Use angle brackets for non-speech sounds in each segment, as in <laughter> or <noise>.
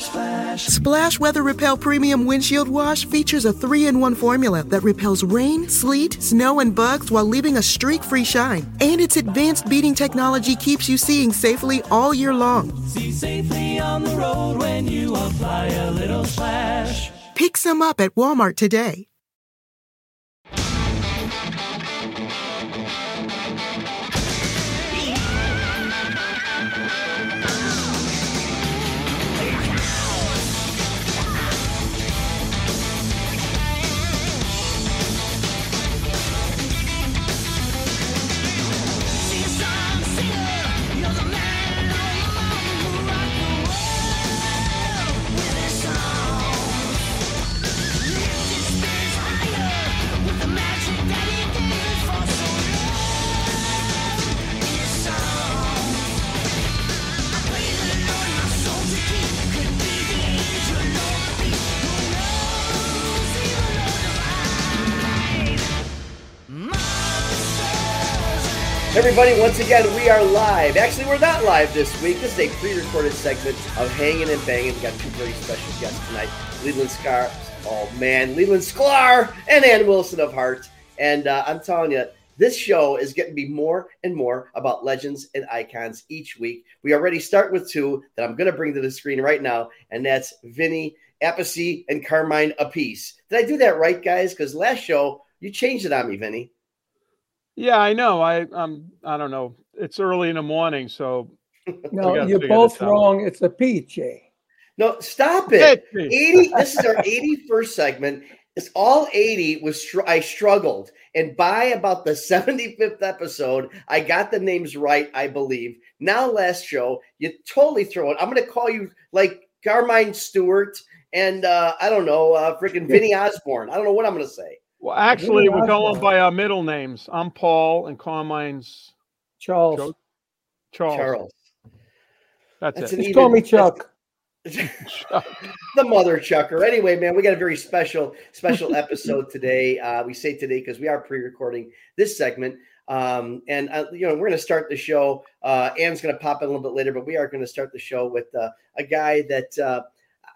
Splash, splash, splash. Weather Repel Premium Windshield Wash features a three in one formula that repels rain, sleet, snow, and bugs while leaving a streak free shine. And its advanced beading technology keeps you seeing safely all year long. See safely on the road when you apply a little splash. Pick some up at Walmart today. Everybody, once again, we are live. Actually, we're not live this week. This is a pre-recorded segment of Hanging and Banging. We got two very special guests tonight. Leland Sklar, oh man, Leland Sklar and Ann Wilson of Heart. And uh, I'm telling you, this show is getting to be more and more about legends and icons each week. We already start with two that I'm going to bring to the screen right now, and that's Vinny Appice and Carmine Appice. Did I do that right, guys? Because last show you changed it on me, Vinny. Yeah, I know. I um I don't know. It's early in the morning, so no, you're both wrong. It's a peach. No, stop it. 80. This is our 81st segment. It's all 80 was str- I struggled. And by about the 75th episode, I got the names right, I believe. Now, last show, you totally throw it. I'm gonna call you like Carmine Stewart and uh, I don't know, uh freaking Vinny Osborne. I don't know what I'm gonna say. Well, actually, we're going by our middle names. I'm Paul, and Carmine's Charles. Charles. Charles. That's, That's it. Just call me Chuck. <laughs> the mother chucker. Anyway, man, we got a very special, special <laughs> episode today. Uh, we say today because we are pre-recording this segment. Um, and uh, you know, we're going to start the show. Uh, Ann's going to pop in a little bit later, but we are going to start the show with uh, a guy that uh,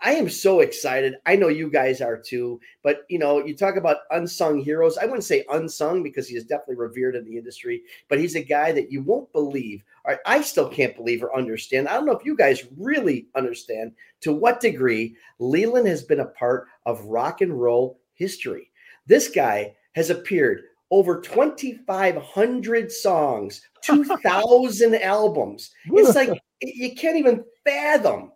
I am so excited. I know you guys are too. But you know, you talk about unsung heroes. I wouldn't say unsung because he is definitely revered in the industry, but he's a guy that you won't believe. Right, I still can't believe or understand. I don't know if you guys really understand to what degree Leland has been a part of rock and roll history. This guy has appeared over 2,500 songs, <laughs> 2,000 albums. It's like <laughs> you can't even fathom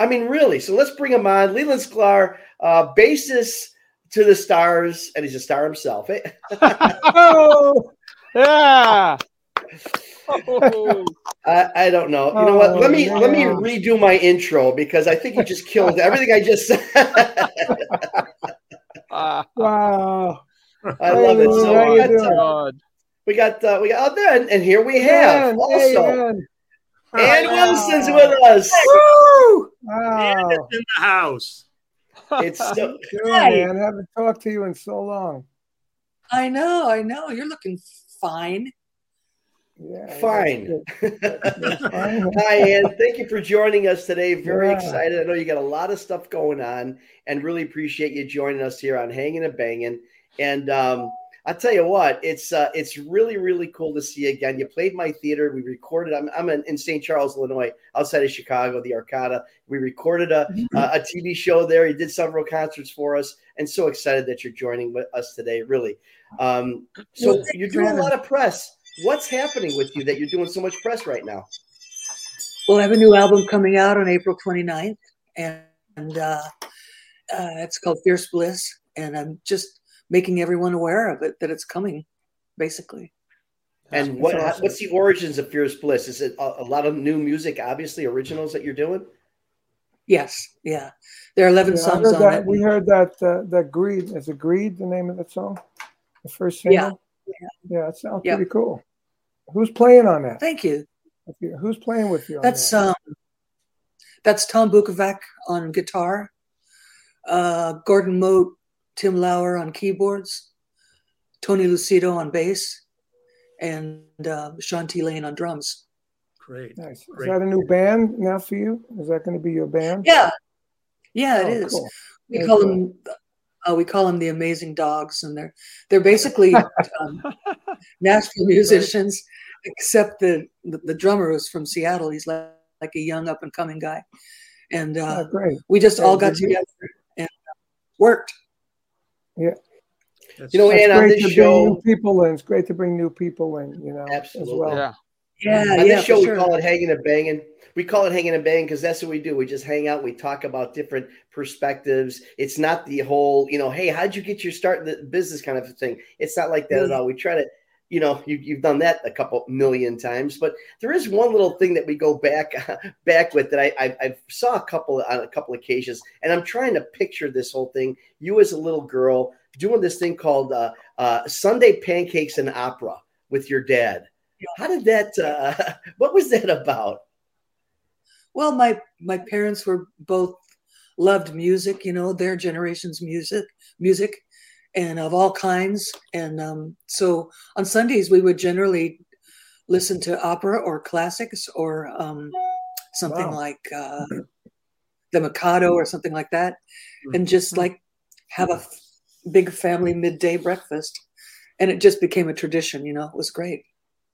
I mean, really. So let's bring him on. Leland Sklar, uh, bassist to the stars, and he's a star himself. Eh? oh, <laughs> <laughs> yeah. Oh. I, I, don't know. You know what? Let me let me redo my intro because I think you just killed <laughs> everything I just said. uh, wow. I love it. So we got, uh, we got uh, we got out there, and, and, here we have also Ann Wilson's with us. Woo! Wow. in the house. It's so good, man. I haven't talked to you in so long. I know, I know. You're looking fine. Yeah, <laughs> fine. Hi, Ann. Thank you for joining us today. Very yeah. excited. I know you got a lot of stuff going on, and really appreciate you joining us here on Hanging and Banging. And um, I tell you what, it's uh, it's really really cool to see you again. You played my theater. We recorded. I'm I'm in, in St. Charles, Illinois, outside of Chicago, the Arcada. We recorded a Mhm. a, a TV show there. You did several concerts for us, and so excited that you're joining with us today. Really. Um, so Well, you're doing a lot of press. What's happening with you that you're doing so much press right now? Well, I have a new album coming out on April 29th, and, and uh, uh, it's called Fierce Bliss. And I'm just making everyone aware of it that it's coming, basically. And what awesome. what's the origins of Fierce Bliss? Is it a, a lot of new music, obviously originals that you're doing? Yes, yeah. There are 11 Yeah, songs on that, it. we heard that uh, that Greed is it Greed the name of that song, the first single. Yeah. Yeah, it sounds Yeah. pretty cool. Who's playing on that? Thank you. Who's playing with you? On That's that? um, that's Tom Bukovac on guitar, uh, Gordon Mote, Tim Lauer on keyboards, Tony Lucido on bass, and uh, Sean T. Lane on drums. Great. nice. Is that a new band now for you? Is that going to be your band? Yeah, yeah, Oh, it is. cool. We Very call cool. them uh, we call them the Amazing Dogs, and they're they're basically <laughs> um, Nashville musicians, except the, the the drummer is from Seattle. He's like, like a young up and coming guy, and Oh, uh, great. we just Yeah, all got did you- together and uh, worked. That's- You know, It's and on great this to bring show, new people in. It's great to bring new people in. You know, Absolutely. as well. Yeah. Yeah, on yeah, this show for we call it hanging and banging. We call it hanging and banging because that's what we do. We just hang out. We talk about different perspectives. It's not the whole, you know, hey, how'd you get your start in the business kind of thing. It's not like that at mm. all. We try to, you know, you, you've done that a couple million times, but there is one little thing that we go back <laughs> back with that I, I I saw a couple on a couple occasions, and I'm trying to picture this whole thing. You as a little girl doing this thing called uh, uh, Sunday pancakes and opera with your dad. How did that? Uh, <laughs> what was that about? Well, my my parents were both loved music, you know, their generation's music, music, and of all kinds. And um, so on Sundays we would generally listen to opera or classics or um, something Wow. like uh, the Mikado or something like that, and just like have a f- big family midday breakfast. And it just became a tradition, you know. It was great.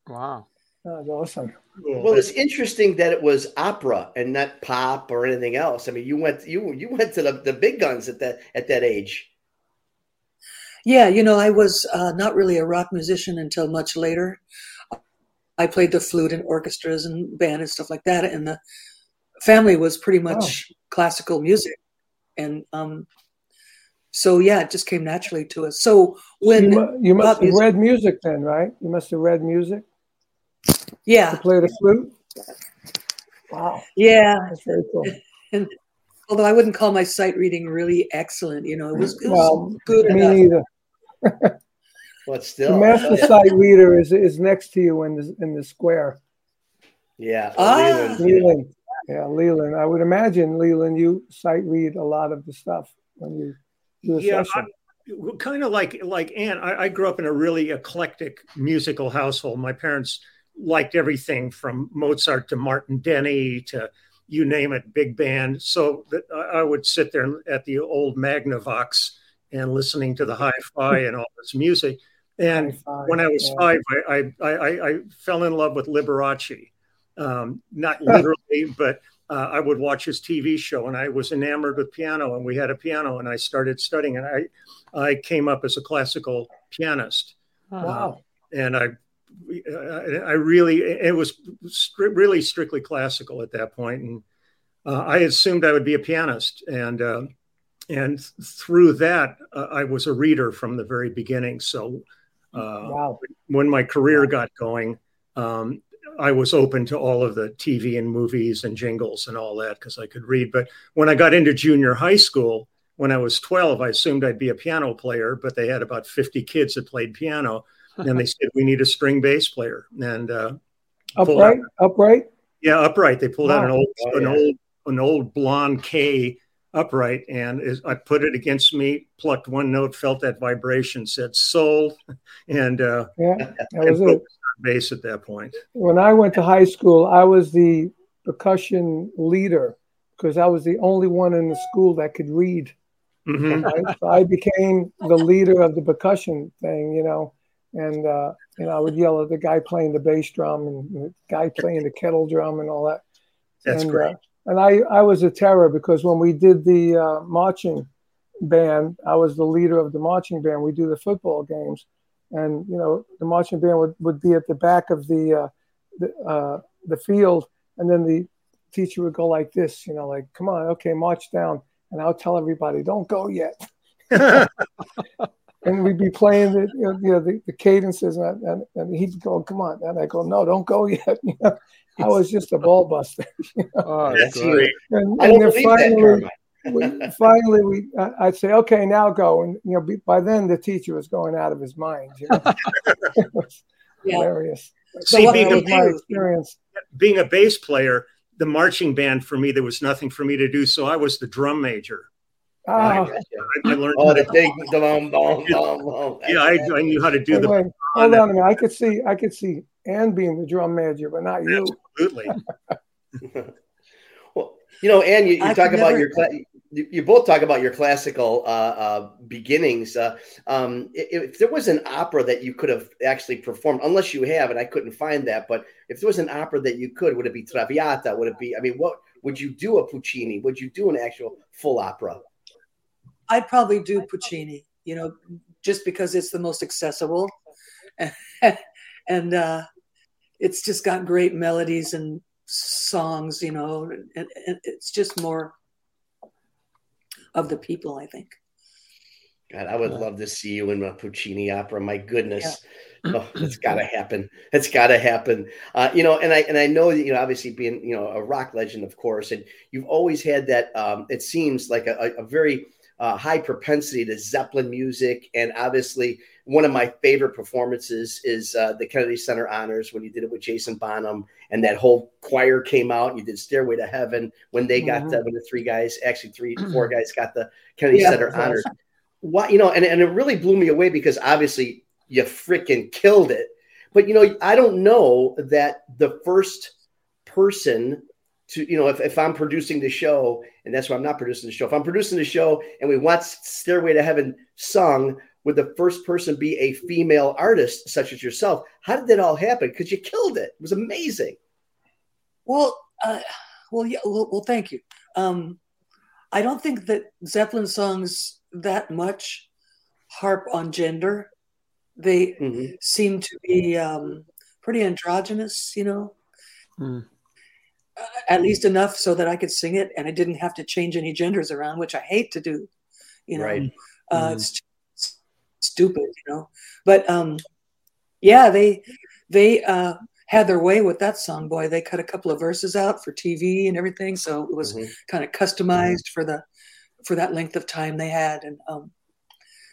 Wow. That's awesome. Well, it's interesting that it was opera and not pop or anything else. I mean, you went you you went to the, the big guns at that at that age. Yeah, you know, I was uh, not really a rock musician until much later. I played the flute in orchestras and band and stuff like that, and the family was pretty much classical music, and um, so yeah, it just came naturally to us. So when you, mu- you must have music- read music then, right? You must have read music Yeah, to play the flute. Wow, yeah. that's very cool. <laughs> And although I wouldn't call my sight reading really excellent, you know, it was, it was Well, good Me enough. neither. But still, The still, master sight reader is is next to you in the in the square. yeah. Ah. Leland, yeah. Leland. Yeah, Leland. I would imagine Leland, you sight read a lot of the stuff when you do a Yeah, session. kind of like like Ann. I, I grew up in a really eclectic musical household. My parents liked everything from Mozart to Martin Denny to you name it, big band. So that I I would sit there at the old Magnavox and listening to the <laughs> hi-fi and all this music. And Hi-fi, when I was yeah. five, I I, I, I fell in love with Liberace. Um, not literally, <laughs> but uh, I would watch his TV show, and I was enamored with piano. And we had a piano, and I started studying, and I I came up as a classical pianist, Wow. and I I really it was stri- really strictly classical at that point, and uh, I assumed I would be a pianist, and uh, and through that uh, I was a reader from the very beginning. So uh, Wow. when my career got going, um, I was open to all of the TV and movies and jingles and all that because I could read. But when I got into junior high school, when I was 12, I assumed I'd be a piano player, but they had about 50 kids that played piano. And they said, we need a string bass player. And uh, pulled out- Upright, upright. yeah, upright. They pulled out an old, Oh, an yeah. old, an old blonde Kay upright, and is, I put it against me, plucked one note, felt that vibration, said sold, <laughs> and uh, Yeah, that was it. bass at that point. When I went to high school, I was the percussion leader because I was the only one in the school that could read. <laughs> Mhm. Right? So I became the leader of the percussion thing, you know, and uh, you know I would yell at the guy playing the bass drum and the guy playing the kettle drum and all that. That's and, great. Uh, and I, I was a terror because when we did the uh, marching band, I was the leader of the marching band. We do the football games, and you know the marching band would, would be at the back of the uh, the, uh, the field, and then the teacher would go like this, you know, like come on, okay, march down, and I'll tell everybody, don't go yet. <laughs> <laughs> and we'd be playing the you know, you know the, the cadences, and, and, and he'd go, come on, and I go, no, don't go yet. <laughs> You know, I was just a ball buster. <laughs> You know? Oh, That's great. great. And, I and then finally, we, finally, we I- I'd say, okay, now go. And you know, by then the teacher was going out of his mind. You know? <laughs> Yeah. hilarious. See, what being a, was my experience. being a bass player, the marching band for me, there was nothing for me to do. So I was the drum major. Ah, Gotcha. I, I learned. Oh, how the to- big dum dum dum dum. yeah, I, I knew how to do the hold on a minute. I could see, I could see Ann being the drum major, but not you. absolutely. <laughs> <laughs> Well, you know, and you, you talk about never- your you, you both talk about your classical uh, uh, beginnings. Uh, um, i- if, there was an opera that you could have actually performed, unless you have, and I couldn't find that, but if there was an opera that you could, would it be Traviata? Would it be? I mean, what would you do a Puccini? Would you do an actual full opera? I'd probably do Puccini, you know, just because it's the most accessible, <laughs> and uh, it's just got great melodies and songs, you know, and, and it's just more of the people, I think. God, I would love to see you in a Puccini opera. My goodness. Oh, it's got to happen. It's got to happen. Uh, you know, and I and I know that you know, obviously being you know a rock legend, of course, and you've always had that. Um, it seems like a, a, a very uh, high propensity to Zeppelin music, and obviously one of my favorite performances is uh, the Kennedy Center Honors when you did it with Jason Bonham, and that whole choir came out. And you did Stairway to Heaven when they got the, when the three guys, actually three, <clears throat> four guys, got the Kennedy Yeah, Center Honors. Why, you know, and, and it really blew me away because obviously you freaking killed it. But you know, I don't know that the first person to, you know, if, if I'm producing the show, and that's why I'm not producing the show, if I'm producing the show and we want Stairway to Heaven sung, would the first person be a female artist such as yourself? How did that all happen? Because you killed it. It was amazing. Well, uh, well, yeah, well, well, thank you. Um, I don't think that Zeppelin songs that much harp on gender. They Mhm. seem to be um, pretty androgynous, you know, Hmm. Uh, at least enough so that I could sing it and I didn't have to change any genders around, which I hate to do. You know, Right. uh, Mhm. it's, it's stupid, you know. But um, yeah, they they uh, had their way with that song. Boy, they cut a couple of verses out for TV and everything, so it was Mhm. kind of customized for the for that length of time they had. And um,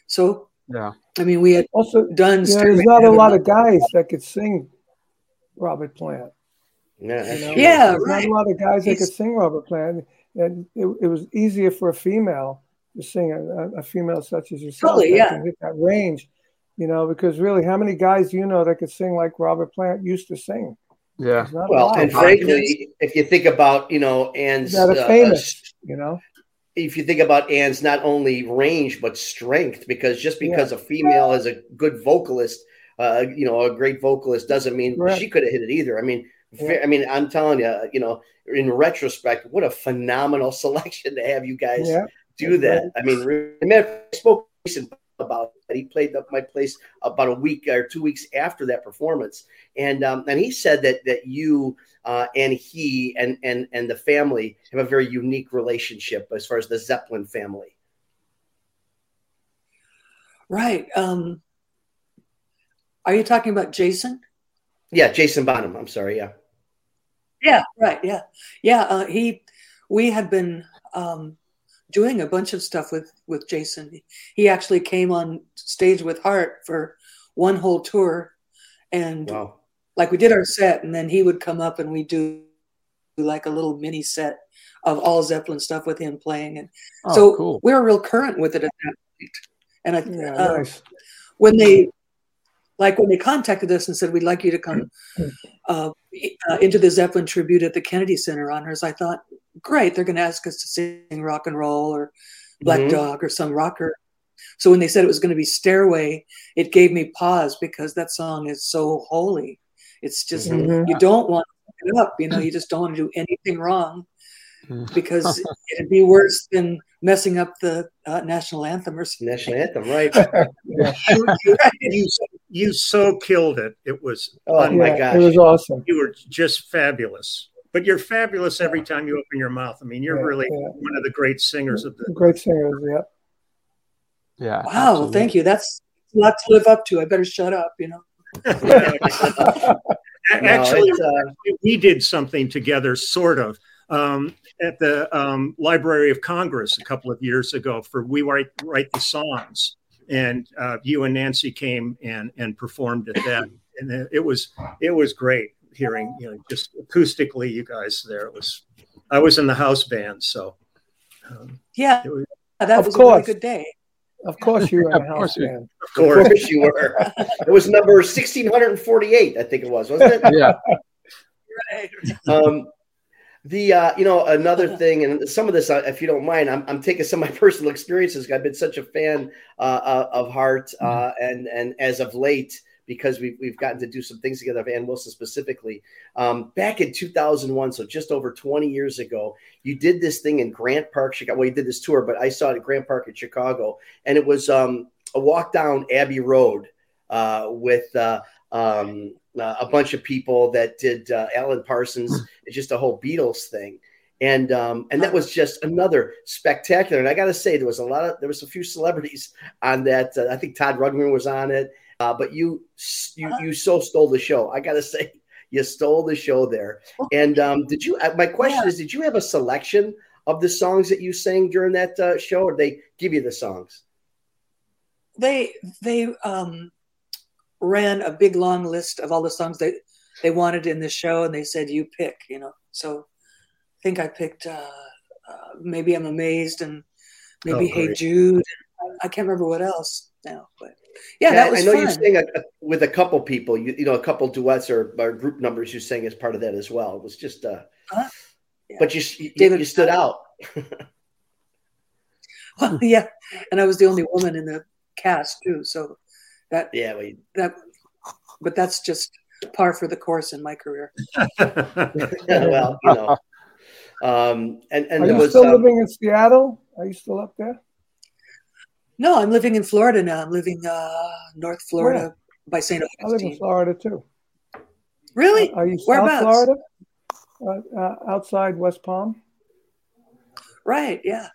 so, Yeah. I mean, we had Also, done. you know, there's not a lot of guys that could sing Robert Plant. Yeah, that's You know? true. Yeah, right. not a lot of guys that could sing Robert Plant, and it, it was easier for a female to sing a, a female such as yourself Totally, that yeah. can hit that range. You know, because really, how many guys do you know that could sing like Robert Plant used to sing? Yeah. There's not a Well, and frankly, if you think about, you know, Ann's that are uh, famous. You know, if you think about Ann's not only range but strength, because just because a female is a good vocalist, uh, you know, a great vocalist doesn't mean Correct. she could have hit it either. I mean, Yeah. I mean, I'm telling you, you know, in retrospect, what a phenomenal <laughs> selection to have you guys yeah. do that. I mean, I mean, I spoke about that. He played up my place about a week or two weeks after that performance, and um, and he said that that you uh, and he and and and the family have a very unique relationship as far as the Zeppelin family. right. Um, are you talking about Jason? Yeah, Jason Bonham. I'm sorry. Yeah. Yeah, right. Yeah, yeah. Uh, he, we had been um, doing a bunch of stuff with with Jason. He actually came on stage with Heart for one whole tour, and Wow. like we did our set, and then he would come up and we do like a little mini set of all Zeppelin stuff with him playing, and Oh, so cool. we were real current with it at that point. And I, Yeah, uh, nice. when they like when they contacted us and said we'd like you to come <clears throat> uh, <laughs> uh, into the Zeppelin tribute at the Kennedy Center honors, I thought, great, they're going to ask us to sing rock and roll or Black mm-hmm. Dog or some rocker. So when they said it was going to be Stairway, it gave me pause because that song is so holy. It's just mm-hmm. you don't want to it up, you know, you just don't want to do anything wrong because it'd be worse than messing up the uh, national anthem or something. National anthem, right? <laughs> you, you, so killed it. It was oh my gosh, it was awesome. You were just fabulous. But you're fabulous every time you open your mouth. I mean, you're yeah, really yeah. one of the great singers of the great singers. Yep. Yeah. Wow. Absolutely. Thank you. That's a lot to live up to. I better shut up. You know. <laughs> <laughs> Actually, no, uh, we did something together, sort of um, at the um, Library of Congress a couple of years ago for We Write, write the Songs. And uh, you and Nancy came and, and performed at that. And it was it was great hearing, you know, just acoustically you guys there. It was I was in the house band, so um, yeah, was, that was course. a really good day. Of course you were in the <laughs> house band. Of course. of course you were. <laughs> it was number 1648, I think it was, wasn't it? <laughs> Yeah. right. Um, the uh, you know another <laughs> thing, and some of this, uh, if you don't mind, I'm, I'm taking some of my <laughs> personal experiences. I've been such a fan uh, uh of Heart, uh, mm-hmm. and and as of late, because we've we've gotten to do some things together, of Ann Wilson specifically. Um, back in 2001, so just over 20 years ago, you did this thing in Grant Park, Chicago. Well, you did this tour, but I saw it at Grant Park in Chicago, and it was um, a walk down Abbey Road uh, with um, uh, a bunch of people that did uh, Alan Parsons, hmm. just a whole Beatles thing. And um, and that was just another spectacular. And I got to say, there was a lot of there was a few celebrities on that. Uh, I think Todd Rundgren was on it. Uh, but you you you so stole the show. I got to say, you stole the show there. And um, did you? Uh, my question yeah. is, did you have a selection of the songs that you sang during that uh, show, or they give you the songs? They they um ran a big long list of all the songs they they wanted in the show, and they said you pick, you know. So I think I picked uh, uh, maybe I'm amazed and maybe oh, Hey Jude. I can't remember what else now, but yeah, yeah that was I know fun. you sang a, a, with a couple people. You, you know, a couple duets or, or, group numbers you sang as part of that as well. It was just, uh, huh? yeah. but you you, David, you stood out. well, <laughs> yeah, and I was the only woman in the cast too, so that yeah, we, that, but that's just par for the course in my career. <laughs> <laughs> well, you know, um, and and are you was, still um, living in Seattle? Are you still up there? No, I'm living in Florida now. I'm living uh, North Florida Where? by St. Augustine. I live in Florida too. Really? Uh, are you South Florida? Uh, uh, outside West Palm. Right. Yeah.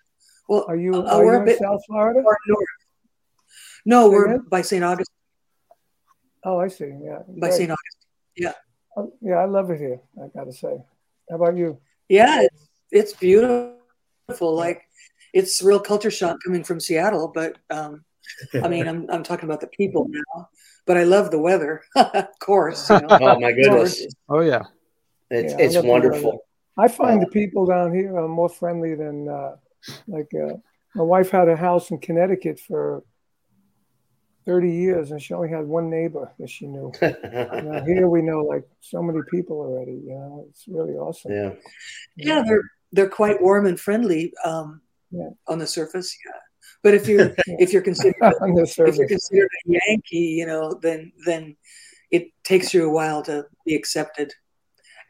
Well, are you, uh, are you in South Florida? North. No, we're by St. Augustine. Oh, I see. Yeah. By St. Augustine. Yeah. Oh, yeah, I love it here. I got to say. How about you? Yeah, it's, it's beautiful. Like it's real culture shock coming from Seattle, but um, I mean, I'm I'm talking about the people now. But I love the weather, <laughs> of course. You know? <laughs> oh my goodness! Oh yeah, it's yeah, it's wonderful. I find the people down here are more friendly than uh, like uh, my wife had a house in Connecticut for 30 years and she only had one neighbor that she knew. <laughs> now here we know like so many people already, you know, it's really awesome. Yeah. Yeah, they're they're quite warm and friendly um, yeah. on the surface. Yeah. But if you're <laughs> if you're considered <laughs> if you're considered a Yankee, you know, then then it takes you a while to be accepted.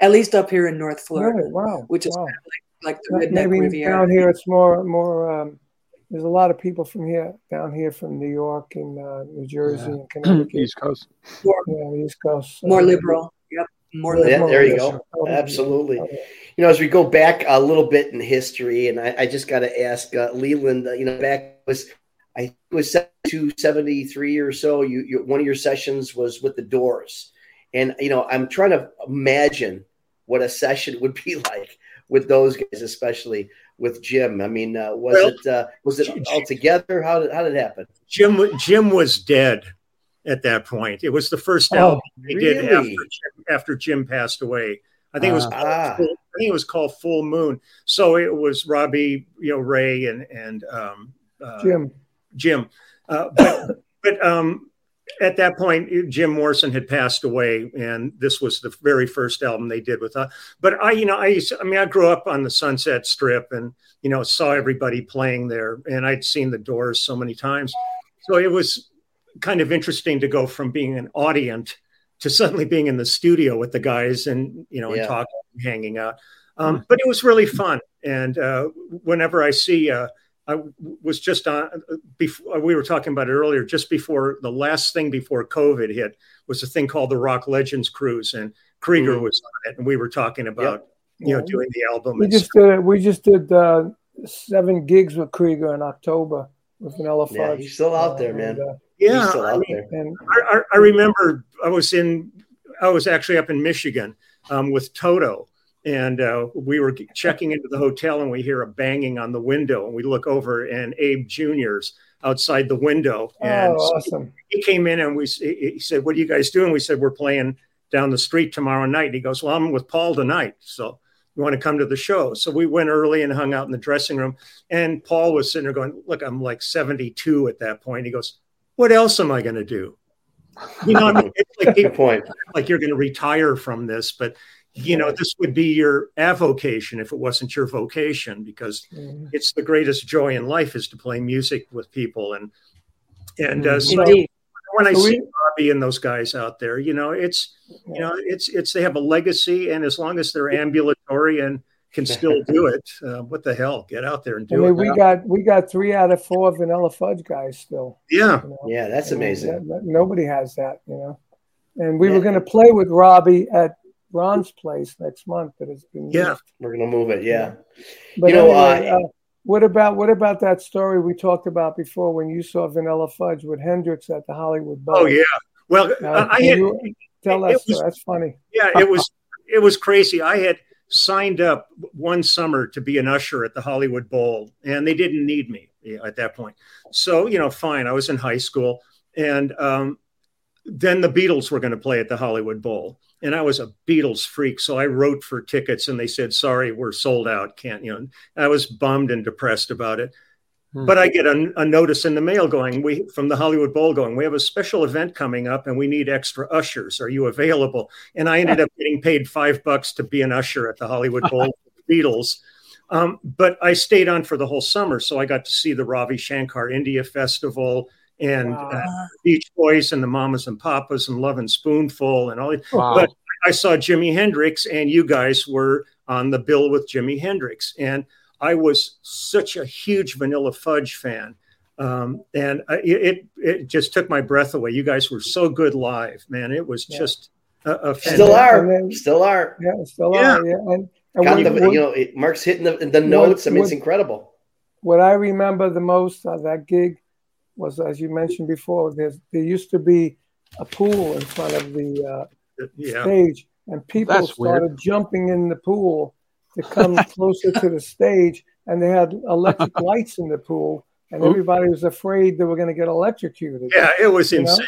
At least up here in North Florida, really? wow, which is wow. kind of like, like the redneck Maybe Riviera. Down here, it's more more um, there's a lot of people from here down here from New York and uh, New Jersey yeah. and <clears throat> Connecticut. East Coast. More, yeah, East Coast. More liberal. Yep. More liberal. Yeah, there you go. Absolutely. You know, as we go back a little bit in history, and I, I just got to ask uh, Leland, uh, you know, back was I think it was 73 or so. You, you one of your sessions was with the Doors, and you know, I'm trying to imagine what a session <laughs> would be like with those guys, especially with Jim? I mean, uh, was well, it uh, was it all together? How did how did it happen? Jim Jim was dead at that point. It was the first oh, album he really? did after Jim, after Jim passed away. I think it was uh, ah. full, I think it was called Full Moon. So it was Robbie, you know, Ray and and um, uh, Jim. Jim. Uh, but <coughs> but um, at that point, Jim Morrison had passed away, and this was the very first album they did with us. But I, you know, I, I mean, I grew up on the Sunset Strip, and you know, saw everybody playing there, and I'd seen the Doors so many times, so it was kind of interesting to go from being an audience to suddenly being in the studio with the guys and you know, yeah. and talking, and hanging out. Um, but it was really fun, and uh, whenever I see. Uh, I was just on before we were talking about it earlier, just before the last thing before COVID hit was a thing called the Rock Legends Cruise, and Krieger mm-hmm. was on it, and we were talking about yep. you know doing the album. We just did we just did uh, seven gigs with Krieger in October with Vanilla Fudge. Yeah, he's still out there, man. And, uh, yeah, I, mean, and, I, I, remember I was in I was actually up in Michigan um, with Toto and uh, we were checking into the hotel and we hear a banging on the window and we look over and abe junior's outside the window oh, and oh, awesome. he came in and we he said what are you guys doing? We said we're playing down the street tomorrow night. And he goes well i'm with paul tonight so you want to come to the show? So we went early and hung out in the dressing room and paul was sitting there going look i'm like 72 at that point. He goes what else am i going to do? You know, I mean, it's like, <laughs> Good point. like you're going to retire from this, but you know this would be your avocation if it wasn't your vocation because mm-hmm. it's the greatest joy in life is to play music with people and and uh, so when I see Robbie and those guys out there, you know, it's you know, it's it's they have a legacy, and as long as they're ambulatory and can still do it, uh, what the hell? Get out there and do I mean, it. We got we got three out of four Vanilla Fudge guys still. Yeah, you know? yeah, that's amazing. That, that, nobody has that, you know. And we yeah. were going to play with Robbie at Ron's place next month that has been yeah moved. we're gonna move it yeah but you know anyway, uh, uh, what about what about that story we talked about before when you saw Vanilla Fudge with Hendrix at the Hollywood Bowl? Oh yeah, well uh, I had, tell us that's funny. Yeah, it was it was crazy. I had signed up one summer to be an usher at the Hollywood Bowl, and they didn't need me at that point. So you know, fine. I was in high school, and um, then the Beatles were going to play at the Hollywood Bowl and I was a Beatles freak, so I wrote for tickets, and they said, "Sorry, we're sold out. Can't you know?" I was bummed and depressed about it. Hmm. But I get a, a, notice in the mail going, "We from the Hollywood Bowl going, we have a special event coming up, and we need extra ushers. Are you available?" And I ended up getting paid five bucks to be an usher at the Hollywood <laughs> Bowl Beatles. Um, but I stayed on for the whole summer, so I got to see the Ravi Shankar India Festival and wow. uh, Beach Boys and the Mamas and Papas and Lovin' Spoonful and all. Wow. But I saw Jimi Hendrix, and you guys were on the bill with Jimi Hendrix, and I was such a huge Vanilla Fudge fan. Um, and I, it it just took my breath away. You guys were so good live, man. It was yeah. just a, a still are, then, still are, yeah, still yeah. are, yeah. And, and the, what, you know, it, Mark's hitting the, the notes. What, I mean, it's incredible. What I remember the most of that gig was, as you mentioned before, there used to be a pool in front of the uh, yeah. stage, and people That's started weird. jumping in the pool to come <laughs> closer to the stage, and they had electric <laughs> lights in the pool, and everybody was afraid they were going to get electrocuted. Yeah, it was insane. Know?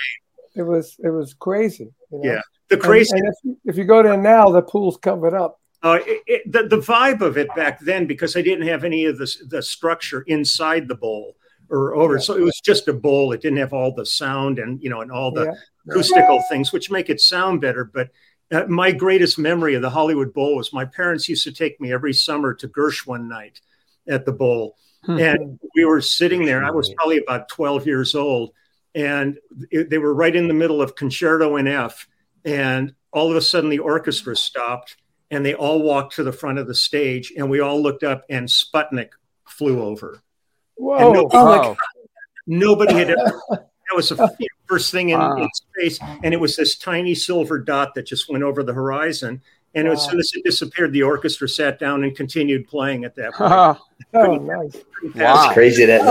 It was it was crazy. You know? Yeah, the crazy. And, and if, if you go there now, the pool's covered up. Uh, it, it, the, the vibe of it back then, because I didn't have any of the, the structure inside the bowl, or over. Yeah. So it was just a bowl. It didn't have all the sound and you know and all the yeah. acoustical things, which make it sound better. But uh, my greatest memory of the Hollywood Bowl was my parents used to take me every summer to Gershwin night at the bowl, hmm. and we were sitting there. I was probably about twelve years old, and it, they were right in the middle of Concerto in F, and all of a sudden the orchestra stopped and they all walked to the front of the stage and we all looked up and Sputnik flew over. Whoa! Nobody, oh nobody had ever. That was the <laughs> first thing in, wow. in, space, and it was this tiny silver dot that just went over the horizon. And wow. as soon as it disappeared, the orchestra sat down and continued playing at that <laughs> point. oh, nice. Wow. That's crazy. That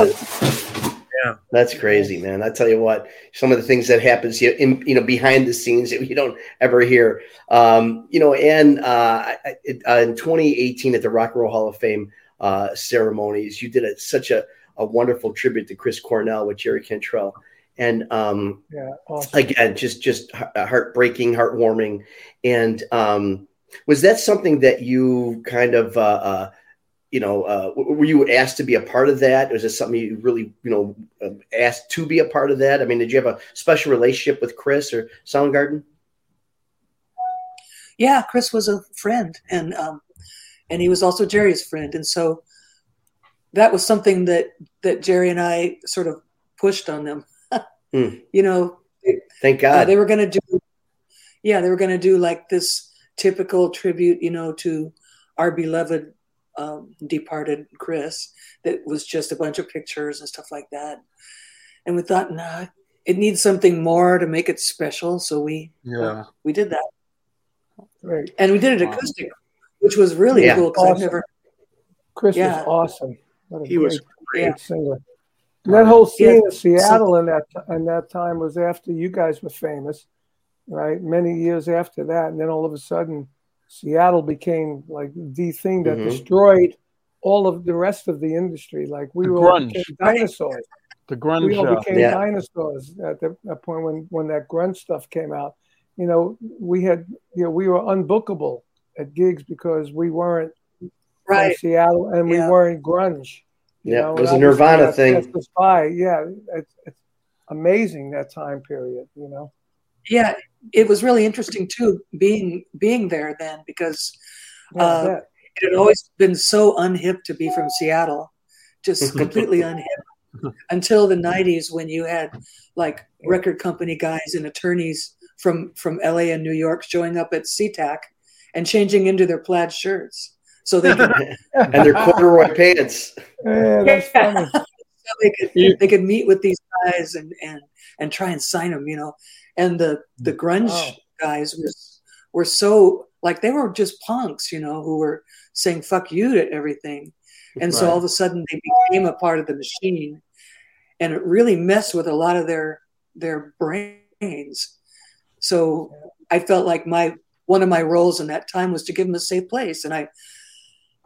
yeah, that's crazy, man. I tell you what, some of the things that happens, you in, you know, behind the scenes that you don't ever hear. Um, you know, and uh, in 2018 at the Rock and Roll Hall of Fame uh, ceremonies, you did a, such a a wonderful tribute to Chris Cornell with Jerry Cantrell. And um, yeah, awesome. again, just just heartbreaking, heartwarming. And um, was that something that you kind of uh, uh, you know, uh, were you asked to be a part of that? Was this something you really, you know, um, asked to be a part of that? I mean, did you have a special relationship with Chris or Soundgarden? Yeah, Chris was a friend, and um, and he was also Jerry's friend, and so that was something that that Jerry and I sort of pushed on them. <laughs> hmm. You know, thank God uh, they were going to do. Yeah, they were going to do like this typical tribute, you know, to our beloved um, departed Chris. That was just a bunch of pictures and stuff like that. And we thought, nah, it needs something more to make it special. So we yeah uh, we did that. Right. And we did it acoustic, which was really yeah. cool because awesome. I've never. Chris yeah. was awesome. He great, was great yeah. singer. And that whole scene in Seattle in that in that time was after you guys were famous, right? Many years after that, and then all of a sudden, Seattle became like the thing that mm-hmm. destroyed all of the rest of the industry. Like we the were grunge. dinosaurs. The grunge. We all became yeah. dinosaurs at the, that point when when that grunge stuff came out. You know, we had you know we were unbookable at gigs because we weren't right. from Seattle and yeah. we weren't grunge. yeah, know? it was a Nirvana thing. That's spy. Yeah, it's, it's amazing that time period. You know. Yeah, it was really interesting too being being there then because uh, it had always been so unhip to be from Seattle, just <laughs> completely unhip until the 90s when you had like record company guys and attorneys from from LA and New York showing up at SeaTac and changing into their plaid shirts so they could <laughs> and their corduroy pants. Yeah, that's funny. <laughs> so they could they could meet with these guys and and and try and sign them, you know. And the the grunge oh. guys were were so like they were just punks, you know, who were saying "fuck you" to everything. And right. so all of a sudden they became a part of the machine, and it really messed with a lot of their their brains. So I felt like my one of my roles in that time was to give them a safe place, and I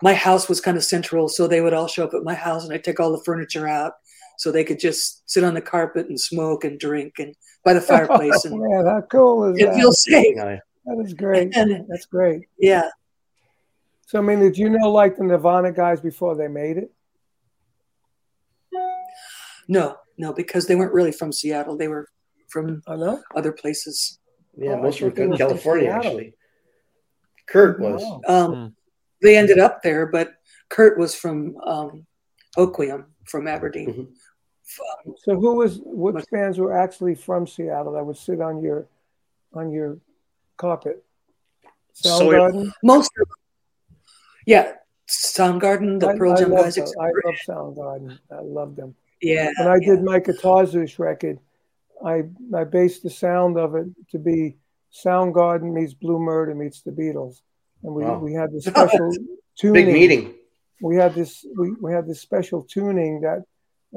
my house was kind of central, so they would all show up at my house, and I'd take all the furniture out so they could just sit on the carpet and smoke and drink and by the <laughs> fireplace. And oh, man, how cool is it that? feels safe. That is great. And, That's great. Yeah. So, I mean, did you know like the Nirvana guys before they made it? No, no, because they weren't really from Seattle. They were from I other places. Yeah, oh, most were from California, actually. Kurt was. Um, hmm. They ended up there, but Kurt was from um, from Aberdeen. Mm-hmm. so, who was what bands were actually from Seattle that would sit on your on your carpet? Soundgarden. So most of them, yeah, Soundgarden, the I, Pearl Jam guys. Them. I love Soundgarden. I love them. Yeah. When I yeah. did my Guitar record, I I based the sound of it to be Soundgarden meets Blue Murder meets the Beatles, and we, wow. we had this <laughs> special tuning. Big meeting. We had this we, we had this special tuning that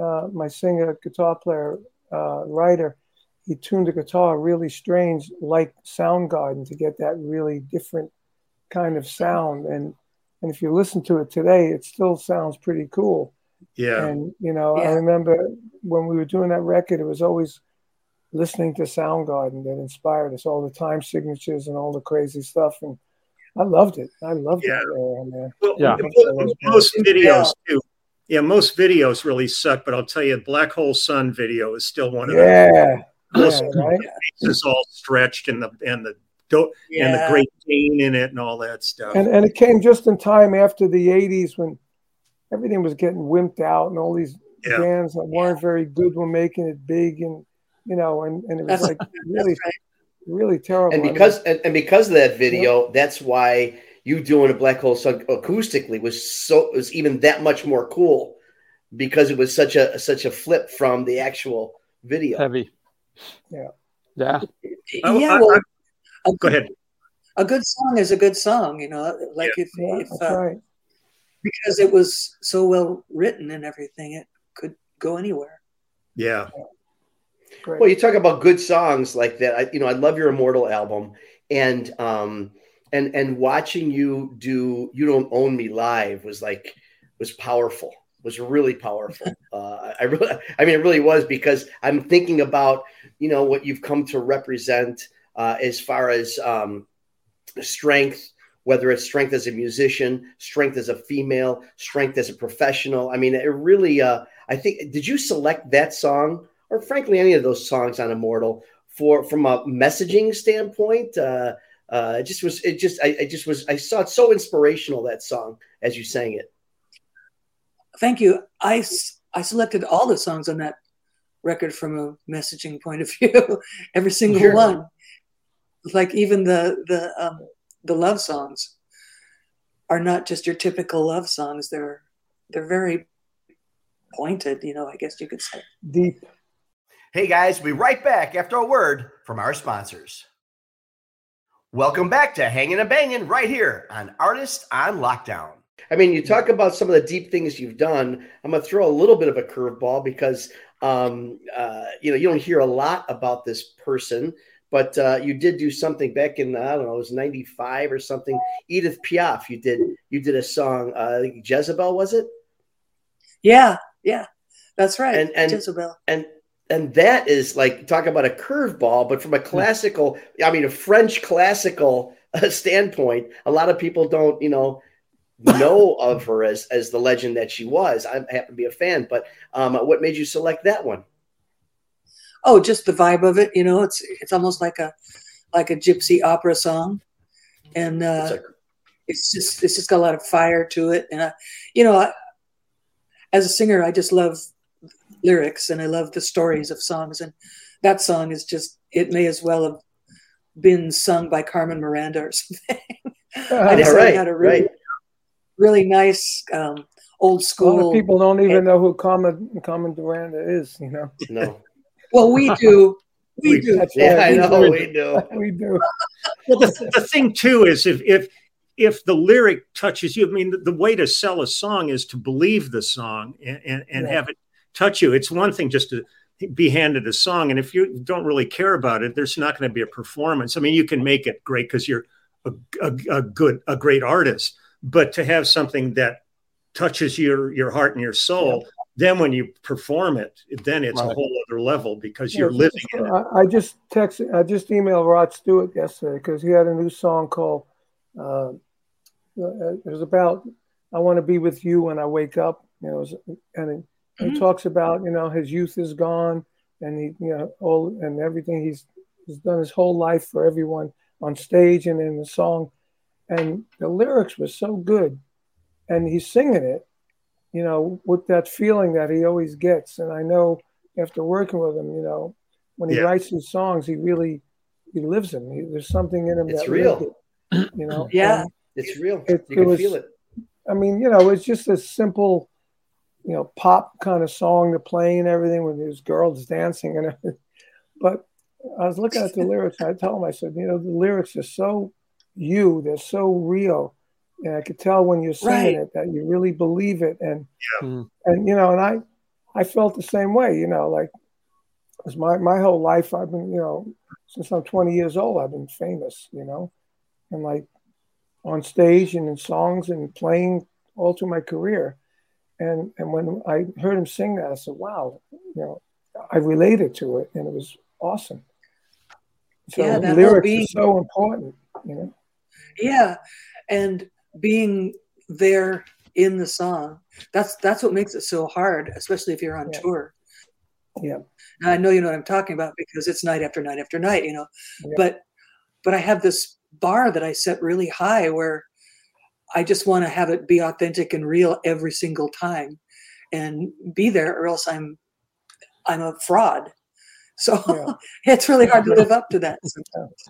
uh, my singer, guitar player, uh, writer, he tuned the guitar really strange, like Soundgarden, to get that really different kind of sound. And and if you listen to it today, it still sounds pretty cool. Yeah. And you know, yeah. I remember when we were doing that record, it was always listening to Soundgarden that inspired us, all the time signatures and all the crazy stuff. And I loved it. I loved yeah. Uh, it. Well, yeah. Most videos too. Yeah, most videos really suck, but I'll tell you, Black Hole Sun video is still one of yeah. them. Most yeah, right? faces all stretched and the and the do- yeah. and the Great Dane in it and all that stuff. And and it came just in time after the '80s when everything was getting wimped out and all these yeah. bands that weren't very good were making it big and you know and, and it was that's, like really right. Really terrible. And because and, and because of that video, yeah. that's why you doing a Black Hole Sun acoustically was so was even that much more cool because it was such a such a flip from the actual video. Heavy. Yeah. Yeah. Yeah. Well, a, go ahead. A good song is a good song, you know. Like yeah. if, yeah, if uh, right. because it was so well written and everything, it could go anywhere. Yeah. Well, you talk about good songs like that. I, you know, I love your Immortal album, and um, and and watching you do "You Don't Own Me" live was like was powerful. Was really powerful. <laughs> Uh, I really, I mean, it really was because I'm thinking about you know what you've come to represent uh, as far as um, strength, whether it's strength as a musician, strength as a female, strength as a professional. I mean, it really, uh, I think, did you select that song or frankly, any of those songs on Immortal for, from a messaging standpoint? Uh, uh, it just was, it just, I, I just was, I saw it so inspirational, that song as you sang it. Thank you. I, I selected all the songs on that record from a messaging point of <laughs> view, every single sure. one. Like even the, the, um, the love songs are not just your typical love songs. They're they're very pointed, you know, I guess you could say. Deep. Hey guys, we'll be right back after a word from our sponsors. Welcome back to Hanging and Banging right here on Artist on Lockdown. I mean, you talk about some of the deep things you've done. I'm going to throw a little bit of a curveball because, um, uh, you know, you don't hear a lot about this person. But uh, you did do something back in I don't know, it was '95 or something. Edith Piaf, you did you did a song, uh, Jezebel, was it? Yeah, yeah, that's right. And, and Jezebel, and and that is like talk about a curveball, but from a classical, I mean, a French classical uh, standpoint, a lot of people don't, you know, know <laughs> of her as as the legend that she was. I happen to be a fan, but um, what made you select that one? oh, just the vibe of it. You know, it's it's almost like a like a gypsy opera song, and uh, it's just it's just got a lot of fire to it. And I, you know, I, as a singer, I just love lyrics and I love the stories of songs. And that song is just it may as well have been sung by Carmen Miranda or <laughs> something. I just right, had a really right. really nice. Um, old school. A lot of people don't even know who Carmen Carmen Miranda is. You know. No. Well, we do. We, we do. <laughs> Yeah, I know we do. <laughs> we do. Well, the, the thing too is if if if the lyric touches you, I mean, the, the way to sell a song is to believe the song and, and, and yeah. have it touch you. It's one thing just to be handed a song, and if you don't really care about it, there's not going to be a performance. I mean, you can make it great because you're a, a, a good, a great artist, but to have something that touches your your heart and your soul. Yeah then when you perform it, then it's right. a whole other level because you're yeah, living it. I, I, just texted, I just emailed Rod Stewart yesterday because he had a new song called, uh, it was about, I want to be with you when I wake up. You know, and it, mm-hmm. he talks about, you know, his youth is gone and he, you know, all and everything he's, he's done his whole life for everyone on stage and in the song. And the lyrics were so good. And he's singing it you know, with that feeling that he always gets. And I know after working with him, you know, when he yeah. writes his songs, he really he lives them. He, there's something in him it's that real. It, you know, yeah, and it's real. It, you can was, feel it. I mean, you know, it's just a simple, you know, pop kind of song to play and everything with his girls dancing and everything. But I was looking at the <laughs> lyrics. I told him, I said, you know, the lyrics are so you. They're so real and I could tell when you're singing right. it that you really believe it, and yeah. Hmm. and you know, and I I felt the same way, you know, like because my my whole life I've been, you know, since I'm 20 years old, I've been famous, you know, and like on stage and in songs and playing all through my career, and and when I heard him sing that, I said, wow, you know, I related to it, and it was awesome. So yeah, lyrics be- are so important, you know. Yeah, and being there in the song that's that's what makes it so hard especially if you're on yeah. tour yeah and i know you know what i'm talking about because it's night after night after night you know yeah. but but i have this bar that i set really high where i just want to have it be authentic and real every single time and be there or else i'm i'm a fraud so yeah. <laughs> it's really hard to live up to that sometimes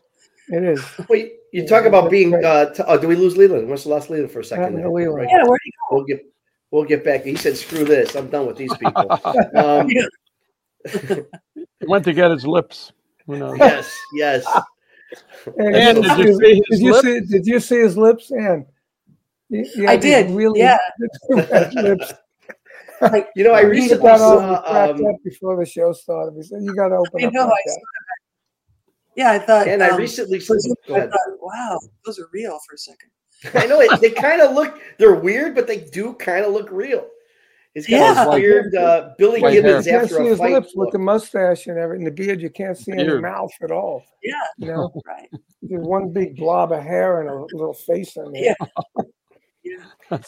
it is. <laughs> Well, you, talk about being. Uh, t- oh, do we lose Leland? What's the last Leland for a second? There, Leland. Yeah, where do you go? We'll get we'll get back. He said, "Screw this! I'm done with these people." <laughs> Um, he went to get his lips. You know. Yes, yes. And, and did, you see, did you see? Did you see his lips? And I did. Really, yeah. <laughs> lips. Like, you know, I recently saw um, before the show started. He said, "You got to open I up." Know, like I yeah, I thought. And um, I recently, I thought, wow, those are real for a second. I know it, they kind of look. They're weird, but they do kind of look real. He's got yeah. weird uh, Billy White Gibbons hair. after a his fight. lips look. with the mustache and everything, the beard. You can't see any mouth at all. Yeah, you know, <laughs> right. There's one big blob of hair and a little face in there. Yeah. <laughs>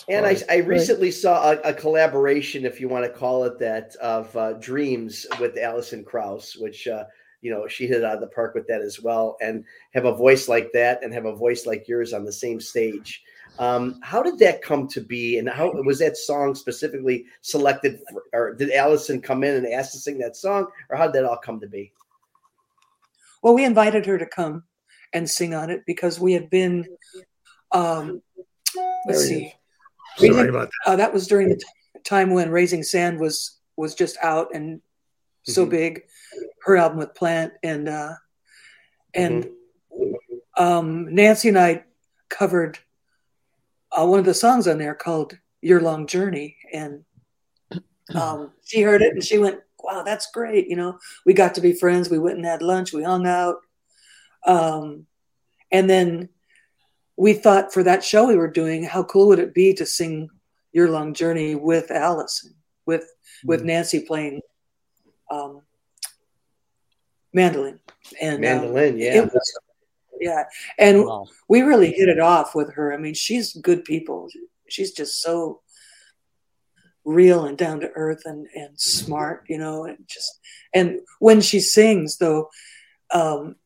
and I, I recently saw a, a, collaboration, if you want to call it that, of uh, Dreams with Alison Krauss, which uh, you know she hit out of the park with that as well, and have a voice like that and have a voice like yours on the same stage. Um, how did that come to be, and how was that song specifically selected, for, or did Alison come in and ask to sing that song, or how did that all come to be? Well, we invited her to come and sing on it because we had been, um, let's see, Sorry Raising, about that. Uh, that was during the t- time when Raising Sand was was just out and so mm-hmm. big. Her album with Plant and uh, and mm-hmm. um, Nancy and I covered uh, one of the songs on there called "Your Long Journey," and um, she heard it and she went, "Wow, that's great!" You know, we got to be friends. We went and had lunch. We hung out, um, and then we thought for that show we were doing, how cool would it be to sing "Your Long Journey" with Alison, with mm-hmm. with Nancy playing um, mandolin and uh, mandolin, um, yeah. Was, yeah, and wow. we really hit it off with her. I mean, she's good people. She's just so real and down to earth and and smart, you know, and just and when she sings though, um,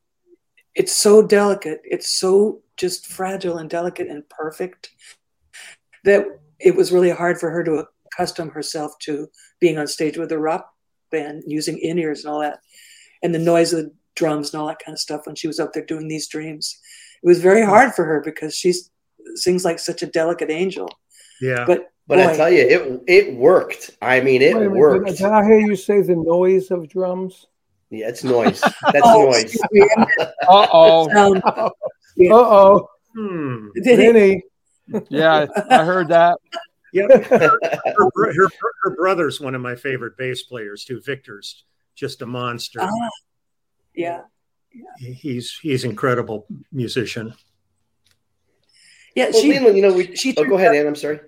it's so delicate. It's so just fragile and delicate and perfect that it was really hard for her to accustom herself to being on stage with a rock band using in ears and all that and the noise of the drums and all that kind of stuff when she was up there doing these dreams it was very hard for her because she sings like such a delicate angel yeah but but boy, I tell you, it it worked. I mean, it worked. Did I hear you say the noise of drums? Yeah, it's noise. <laughs> That's oh, noise. uh oh. Uh oh. Hmm. Vinny. yeah, I heard that. Yep. <laughs> Her, her, her, her, brother's one of my favorite bass players too. Victor's just a monster. Ah, yeah. He's he's incredible musician. Yeah, well, she, Leland, you know, we, she oh, go ahead, Ann. I'm sorry.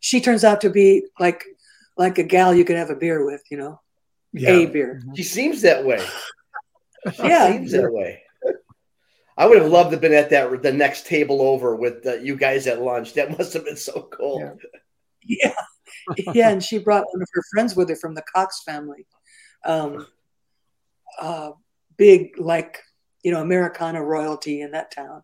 She turns out to be like like a gal you could have a beer with, you know, yeah. a beer. She seems that way. She <laughs> yeah, seems that way. I would have loved to have been at that the next table over with uh, you guys at lunch. That must have been so cool. Yeah. yeah, <laughs> yeah, and she brought one of her friends with her from the Cox family. Um, uh, big like you know Americana royalty in that town,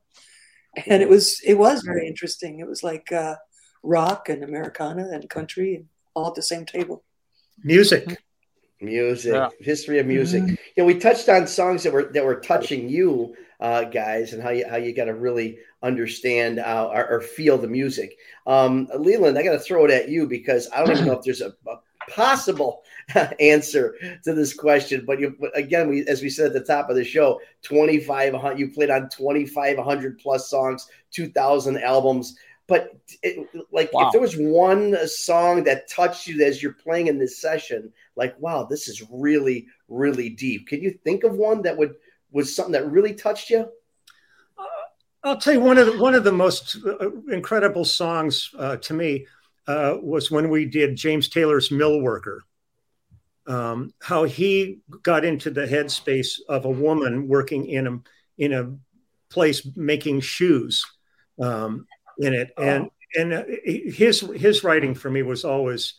and it was it was very interesting. It was like uh, rock and Americana and country and all at the same table. Music. Music, yeah. history of music. Mm-hmm. You know, we touched on songs that were that were touching you uh, guys, and how you how you got to really understand uh, or, or, feel the music. Um, Leland, I got to throw it at you because I don't even know if there's a, a possible <laughs> answer to this question. But you, but again, we as we said at the top of the show, 2,500, you played on twenty five hundred plus songs, two thousand albums. But it, like, wow. if there was one song that touched you as you're playing in this session, like, wow, this is really, really deep. Can you think of one that would was something that really touched you? Uh, I'll tell you one of the, one of the most uh, incredible songs uh, to me uh, was when we did James Taylor's Mill Worker. Um, how he got into the headspace of a woman working in a in a place making shoes um, in it, and oh. and uh, his his writing for me was always,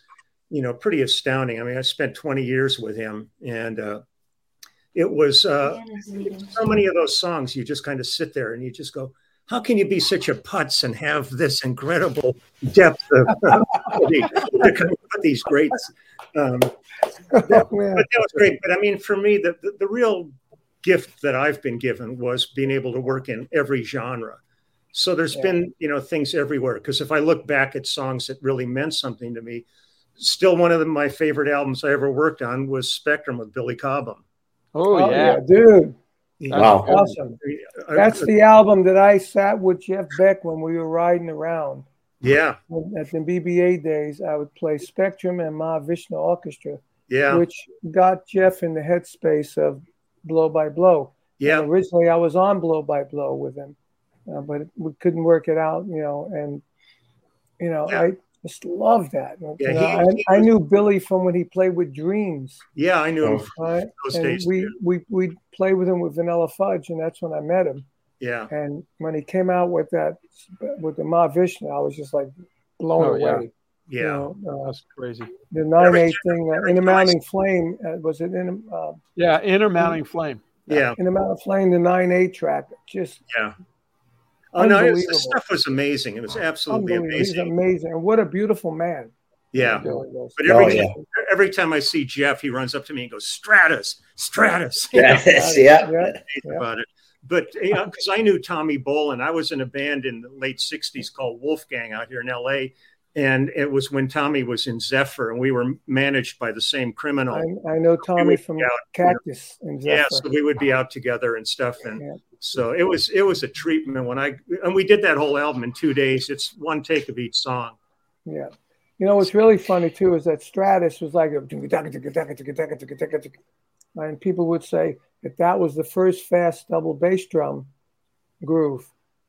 you know, pretty astounding. I mean, I spent 20 years with him, and uh, it was uh, so many of those songs you just kind of sit there and you just go how can you be such a putz and have this incredible depth of to come with these greats? Um, that, <laughs> oh, but that was great. But i mean for me the, the, the real gift that i've been given was being able to work in every genre so there's yeah. been you know things everywhere because if i look back at songs that really meant something to me still one of the, my favorite albums i ever worked on was spectrum with billy cobham Oh, oh yeah. yeah. dude. wow. Awesome. That's the album that I sat with Jeff Beck when we were riding around. Yeah. At the BBA days, I would play Spectrum and Mahavishnu Orchestra. Yeah. Which got Jeff in the headspace of Blow by Blow. Yeah. And originally, I was on Blow by Blow with him, uh, but we couldn't work it out, you know. And, you know, yeah. I, Just love that. Yeah, You know, he- I, he I was- knew Billy from when he played with Dreams. Yeah, I knew him. Right? Those And days. we too. we we played with him with Vanilla Fudge, and that's when I met him. Yeah. And when he came out with that with the Mahavishnu, I was just like blown Oh, away. Yeah. You know, uh, That's crazy. the nine Every eight thing, uh, every in a time I mounting flame, uh, was it in a uh, Yeah, inner mounting flame. Yeah. in a mounting flame? The nine eight track, just Yeah. Oh no, it was, the stuff was amazing. It was absolutely unbelievable. He's amazing. amazing, and what a beautiful man. Yeah. He really was. But every Oh, time, every time I see Jeff, he runs up to me and goes, "Stratus, Stratus." <laughs> Yes, <laughs> yeah. yeah, yeah. about it. But because I knew Tommy Bolin, I was in a band in the late '60s called Wolfgang out here in LA, and it was when Tommy was in Zephyr, and we were managed by the same criminal. I, I know Tommy from out, Cactus in Zephyr. yeah, so we would be out together and stuff, and Yeah. so it was it was a treatment when I and we did that whole album in two days. It's one take of each song. Yeah. You know what's really funny too is that Stratus was like and people would say that that was the first fast double bass drum groove,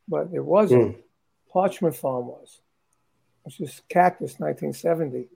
but it wasn't. Hmm. Parchman Farm was. It was just Cactus 1970.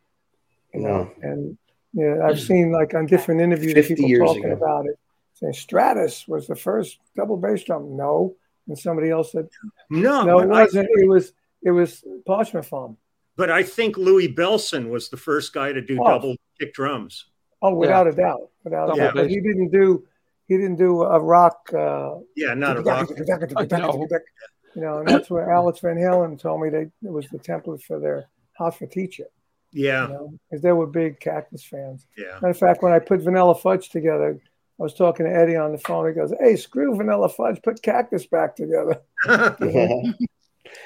You know, and yeah, I've seen like on different interviews people years talking ago. about it, saying Stratus was the first double bass drum. No, and somebody else said No, no, it wasn't. It was it was Parchman Farm. But I think Louie Bellson was the first guy to do Oh. double kick drums. Oh, without a doubt, without a doubt. But he didn't do he didn't do a rock. Uh, Yeah, not a rock. <laughs> You know, and that's where Alex Van Halen told me they it was the template for their Hot for Teacher. Yeah, You know, because they were big Cactus fans. yeah. Matter of fact, when I put Vanilla Fudge together, I was talking to Eddie on the phone. He goes, "Hey, screw Vanilla Fudge, put Cactus back together." <laughs> <laughs>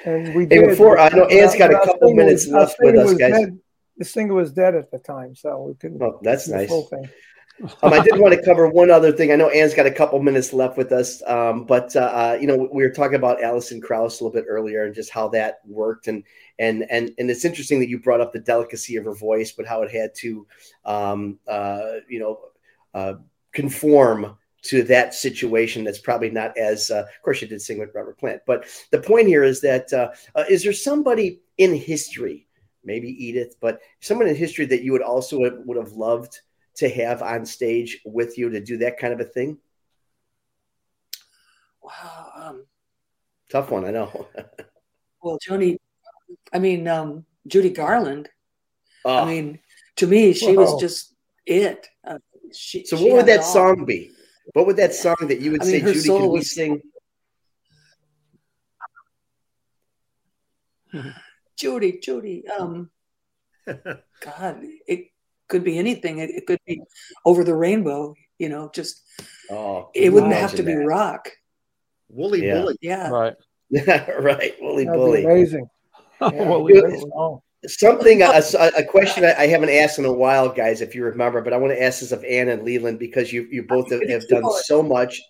And we Hey, did. before- I know Ann's got a couple minutes was- left with us, guys. dead. The singer was dead at the time, so we couldn't. Oh, that's do the nice. Um, I did want to cover one other thing. I know Ann's got a couple minutes left with us, um, but uh, uh, you know we were talking about Alison Krauss a little bit earlier and just how that worked, and and and and it's interesting that you brought up the delicacy of her voice, but how it had to, um, uh, you know, uh, conform to that situation. That's probably not as. Uh, of course, you did sing with Robert Plant, but the point here is that uh, uh, is there somebody in history, maybe Edith, but someone in history that you would also have, would have loved to have on stage with you to do that kind of a thing? Wow. Um, Tough one, I know. <laughs> well, Joni, I mean, um, Judy Garland. Oh, I mean, to me, she was just it. Uh, she, so she what would that song be? What would that song that you would I say, mean, Judy, can we was- sing? <sighs> Judy, Judy. Um, <laughs> God, it could be anything. It, it could be over the rainbow. You know, just Oh, it wouldn't have to be rock. Woolly Yeah. Bully. Yeah. Right. <laughs> right, Woolly That'd bully. amazing. <laughs> Yeah. Well, Dude, Great. Something, a, a question I I haven't asked in a while, guys, if you remember, but I want to ask this of Ann and Leland because you you both have, have done so much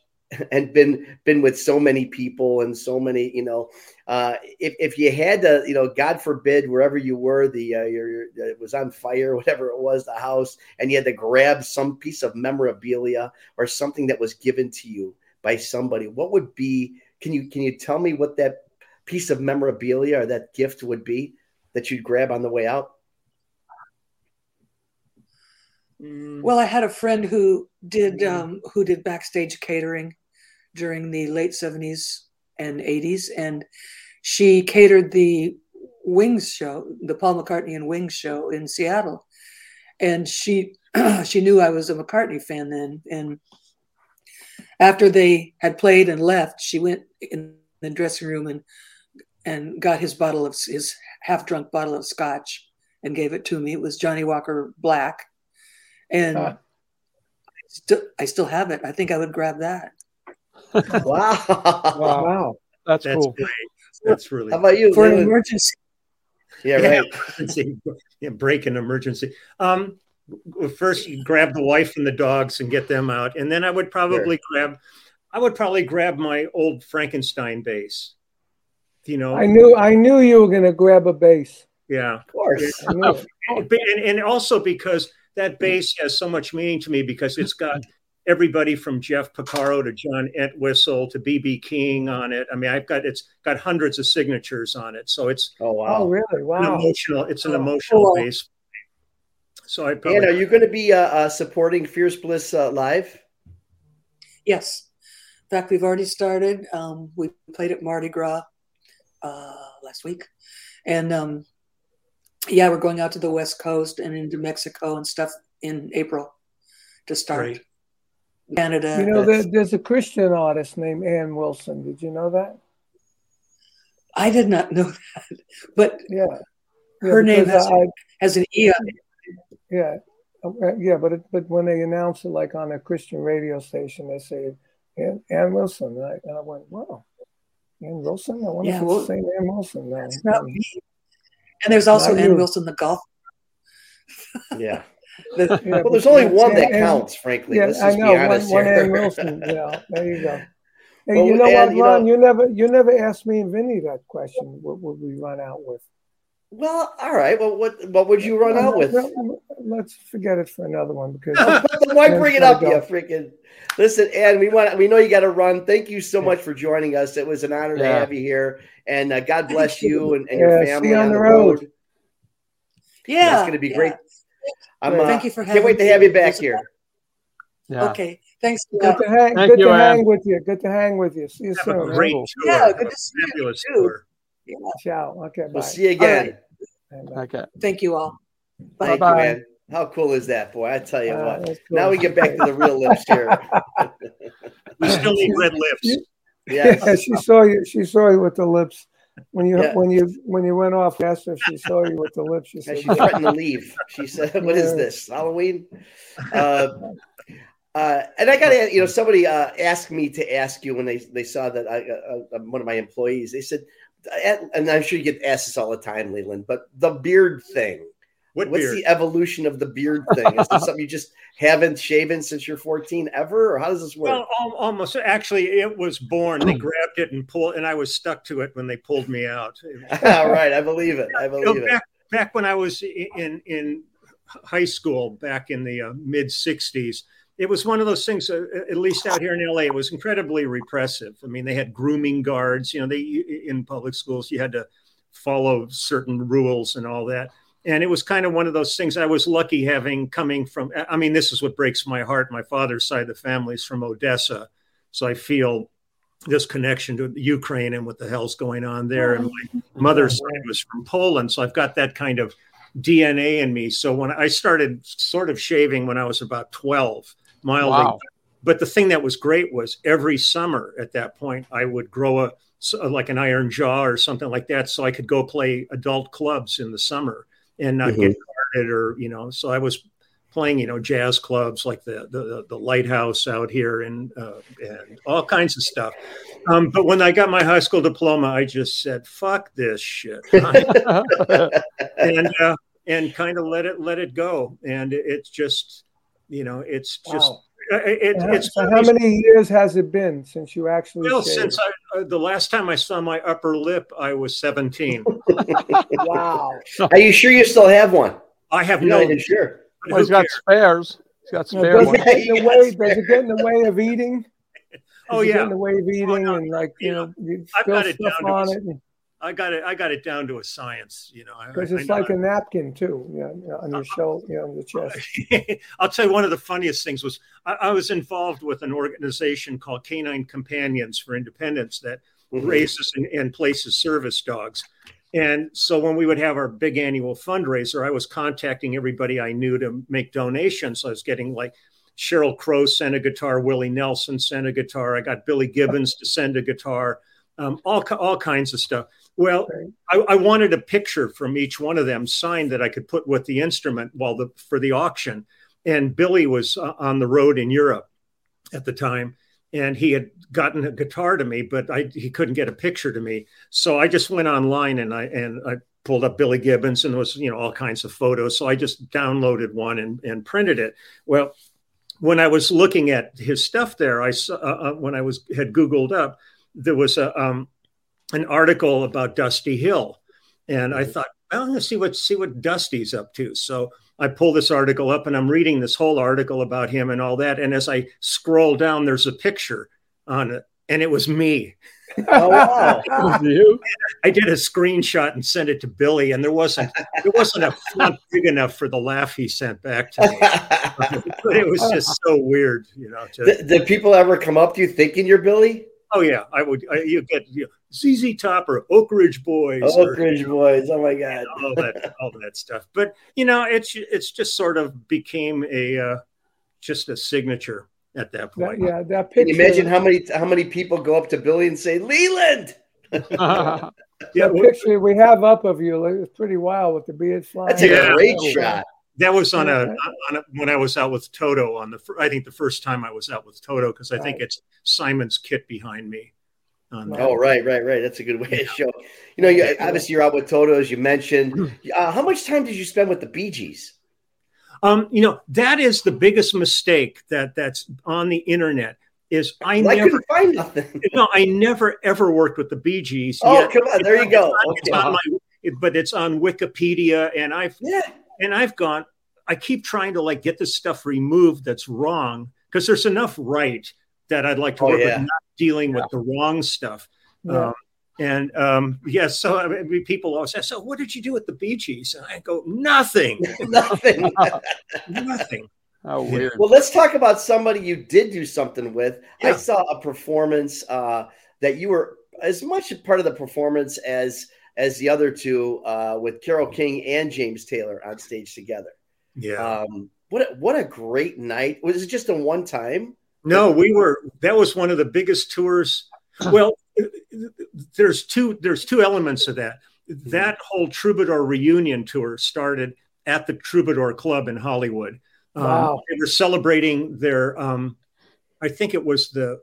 and been been with so many people and so many, you know. Uh, if if you had to, you know, God forbid, wherever you were, the uh, your, your it was on fire, <laughs> whatever it was, the house, and you had to grab some piece of memorabilia or something that was given to you by somebody, what would be? Can you can you tell me what that piece of memorabilia or that gift would be that you'd grab on the way out? Mm, Well, I had a friend who did um, who did backstage catering during the late seventies and eighties, and she catered the Wings show, the Paul McCartney and Wings show in Seattle, and she <clears throat> she knew I was a McCartney fan then, and after they had played and left, she went in the dressing room and and got his bottle of his half drunk bottle of scotch and gave it to me. It was Johnnie Walker Black, and Huh. still I still have it. I think I would grab that. Wow. Wow. Wow. That's, That's cool. great. That's really How about you? For an Leland? emergency, Yeah, Yeah, emergency. Yeah, break an emergency. Um, first, you grab the wife and the dogs and get them out, and then I would probably grab, I would probably grab my old Frankenstein bass. You know, I knew I knew you were gonna grab a bass. yeah, Of course. I knew <laughs> it. and, and also because that bass has so much meaning to me because it's got everybody from Jeff Porcaro to John Entwistle to BB King on it. I mean, I've got it's got hundreds of signatures on it, so it's oh wow, oh really wow, emotional. It's an emotional oh. base. So I probably, and are you going to be uh, uh, supporting Fierce Bliss uh, live? Yes, in fact, we've already started. Um, we played at Mardi Gras uh, last week, and um, yeah, we're going out to the West Coast and into Mexico and stuff in April to start. Great. Canada. You know, there, there's a Christian artist named Ann Wilson. Did you know that? I did not know that, but yeah, her yeah, name has, I, has an E on it. Yeah, uh, yeah, but it, but when they announce it, like on a Christian radio station, they say Ann, Ann Wilson, and I, and I, went, wow, Ann Wilson. I wonder yeah, if well, it's the same Ann Wilson. Now. It's not me. And there's also Ann Wilson, the golf. yeah. <laughs> The, <laughs> yeah, well, there's only one that counts, frankly. Yeah, I know one, one Ann Wilson. Yeah, there you go. <laughs> Hey, well, you know what, Ron? You, know, you never, you never asked me and Vinny that question. What would we run out with? Well, all right. Well, what what would you run out with? Let's forget it for another one because <laughs> why bring it up? You freaking listen, Ann. We want we know you got to run. Thank you so much for joining us. It was an honor yeah. to have you here, and uh, God bless you and, and yeah, your family on, on, the road. road. Yeah, it's going to be yeah. great. I'm, uh, Thank you for having. Can't wait to have you back here. Yeah. Okay. Thanks. Good to hang. Thank good you, to hang with you. Good to hang with you. See you have soon. great tour. Yeah. Good to see you. Too. Yeah. Ciao. Okay. Bye. We'll see you again. Right. Okay. Thank you all. Bye. Thank bye. You, man. How cool is that, boy? I tell you uh, what. Cool. Now we get back to the real lips here. <laughs> we still need red lips. Yes. <laughs> Yeah, <laughs> she saw you. She saw you with the lips when you yeah. when you when you went off. Asked her if she saw you with the lips. She said, "She threatened to leave." She said, "What yeah. is this Halloween?" Uh, uh, and I got to, you know, somebody uh, asked me to ask you when they they saw that I, uh, uh, one of my employees. They said, and I'm sure you get asked this all the time, Leland, but the beard thing. What What's beard? the evolution of the beard thing? Is this <laughs> something you just haven't shaven since you're 14 ever, or how does this work? Well, almost. Actually, it was born. They <clears throat> grabbed it and pulled, and I was stuck to it when they pulled me out. <laughs> All right, I believe it. I believe you know, back, it. Back when I was in in high school, back in the uh, mid 60s, it was one of those things. Uh, at least out here in LA, it was incredibly repressive. I mean, they had grooming guards. You know, they in public schools you had to follow certain rules and all that and it was kind of one of those things I was lucky having coming from. I mean, this is what breaks my heart. My father's side of the family is from Odessa, so I feel this connection to Ukraine and what the hell's going on there. And my mm-hmm. mother's side was from Poland, so I've got that kind of DNA in me. So when I started sort of shaving when I was about twelve, mildly. Wow. But the thing that was great was every summer at that point I would grow a like an iron jaw or something like that, so I could go play adult clubs in the summer and not mm-hmm. get carded or you know. So I was playing you know jazz clubs like the the, the lighthouse out here and uh, and all kinds of stuff. Um, but when I got my high school diploma, I just said "fuck this shit" <laughs> and uh, and kind of let it let it go. And it's just you know it's just. Wow. It, it's so how many years has it been since you actually? Well, shaved? since I, uh, the last time I saw my upper lip, I was seventeen. <laughs> wow! Are you sure you still have one? I have no. Sure. Well, he's got spares. He's got spares. Does, it get in the <laughs> way, does it get in the way of eating? Does oh yeah, in the way of eating oh, no. and like you, you know, you I've got it down on it. And, I got it. I got it down to a science. You know, because it's like a napkin too. Yeah, on your shoulder, you know, on your chest. <laughs> I'll tell you one of the funniest things was I, I, was involved with an organization called Canine Companions for Independence that mm-hmm. raises and, and places service dogs. And so when we would have our big annual fundraiser, I was contacting everybody I knew to make donations. I was getting like Sheryl Crow sent a guitar, Willie Nelson sent a guitar. I got Billy Gibbons to send a guitar, um, all all kinds of stuff. Well, I, I, wanted a picture from each one of them signed that I could put with the instrument while the for the auction. And Billy was uh, on the road in Europe at the time, and he had gotten a guitar to me, but I, he couldn't get a picture to me. So I just went online and I and I pulled up Billy Gibbons and there was you know all kinds of photos. So I just downloaded one and, and printed it. Well, when I was looking at his stuff there, I saw uh, uh when I was had Googled up there was a um, an article about Dusty Hill, and I mm-hmm. thought, well, I'm going to see what see what Dusty's up to. So I pull this article up and I'm reading this whole article about him and all that. And as I scroll down, there's a picture on it, and it was me. Oh wow! <laughs> you? I did a screenshot and sent it to Billy, and there wasn't there wasn't a font <laughs> big enough for the laugh he sent back to me. <laughs> but it was just so weird, you know. To, Did, did people ever come up to you thinking you're Billy? Oh yeah, I would. I, you get you know, ZZ Top or Oak Ridge Boys. Oh, or, Ridge Boys! Oh my God! <laughs> all that all that stuff. But you know, it's it's just sort of became a uh, just a signature at that That, point. yeah, that Can picture. you imagine how many how many people go up to Billy and say Leland? <laughs> Yeah, that well, picture we have up of you like, it's pretty wild with the beard flying. That's a Yeah. great shot. That was on a, on a when I was out with Toto on the fir- I think the first time I was out with Toto because I think it's Simon's kit behind me. On that. Oh, right, right, right. That's a good way to show. You know, you, obviously you're out with Toto, as you mentioned. Uh, how much time did you spend with the Bee Gees? Um, you know that is the biggest mistake that that's on the internet is I I never couldn't find nothing. <laughs> no I never ever worked with the Bee Gees. Oh, yet. come on, there you It's go. on- it's Okay. on my- it- but it's on Wikipedia, and I've Yeah, and I've gone. I keep trying to like get this stuff removed that's wrong because there's enough right that I'd like to Oh, work yeah. with, not dealing with the wrong stuff. Yeah. Um, and um, yeah, so I mean, people always say, "So what did you do with the Bee Gees?" And I go, "Nothing, <laughs> nothing. <laughs> nothing." How weird. well, let's talk about somebody you did do something with. I saw a performance uh, that you were as much a part of the performance as as the other two uh, with Carole King and James Taylor on stage together. Yeah. Um, what a, what a great night! Was it just a one time? No, we were. That was one of the biggest tours. <clears throat> Well, there's two. There's two elements of that. That whole Troubadour reunion tour started at the Troubadour Club in Hollywood. Um, Wow. They were celebrating their. Um, I think it was the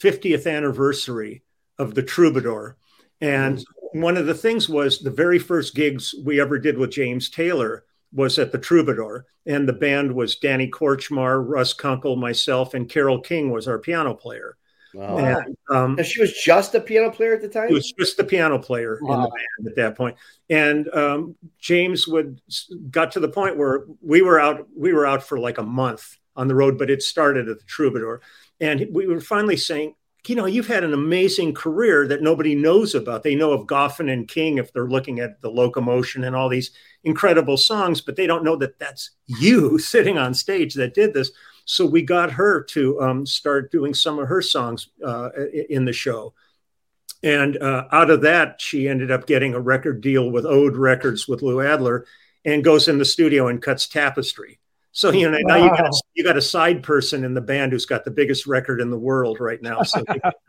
50th anniversary of the Troubadour, and one of the things was the very first gigs we ever did with James Taylor was at the Troubadour, and the band was Danny Kortchmar, Russ Kunkel, myself, and Carole King was our piano player. Wow. And um, And she was just a piano player at the time. he was just the piano player in the band at that point. And um, James would got to the point where we were out. We were out for like a month on the road, but it started at the Troubadour, and we were finally saying, you know, you've had an amazing career that nobody knows about. They know of Goffin and King if they're looking at the locomotion and all these incredible songs, but they don't know that that's you <laughs> sitting on stage that did this. So we got her to um, start doing some of her songs uh, in the show. And uh, out of that, she ended up getting a record deal with Ode Records with Lou Adler and goes in the studio and cuts Tapestry. So, you know, now you got, a, you got a side person in the band who's got the biggest record in the world right now. So,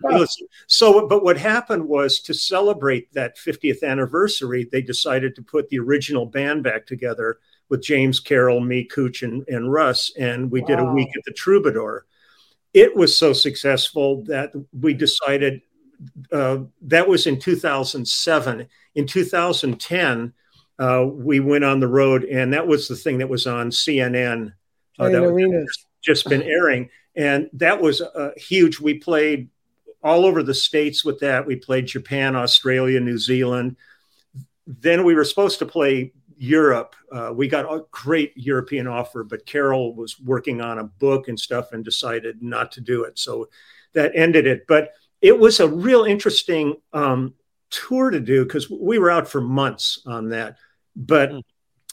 <laughs> so, but what happened was to celebrate that 50th anniversary, they decided to put the original band back together with James Carole, me, Cooch, and, and Russ. And we did a week at the Troubadour. It was so successful that we decided uh, that was in 2007. In 2010, uh, we went on the road, and that was the thing that was on CNN. Uh, that was just been airing, and that was uh, huge. We played all over the states with that. We played Japan, Australia, New Zealand. Then we were supposed to play Europe. Uh, we got a great European offer, but Carole was working on a book and stuff and decided not to do it. So that ended it. But it was a real interesting um, tour to do because we were out for months on that. But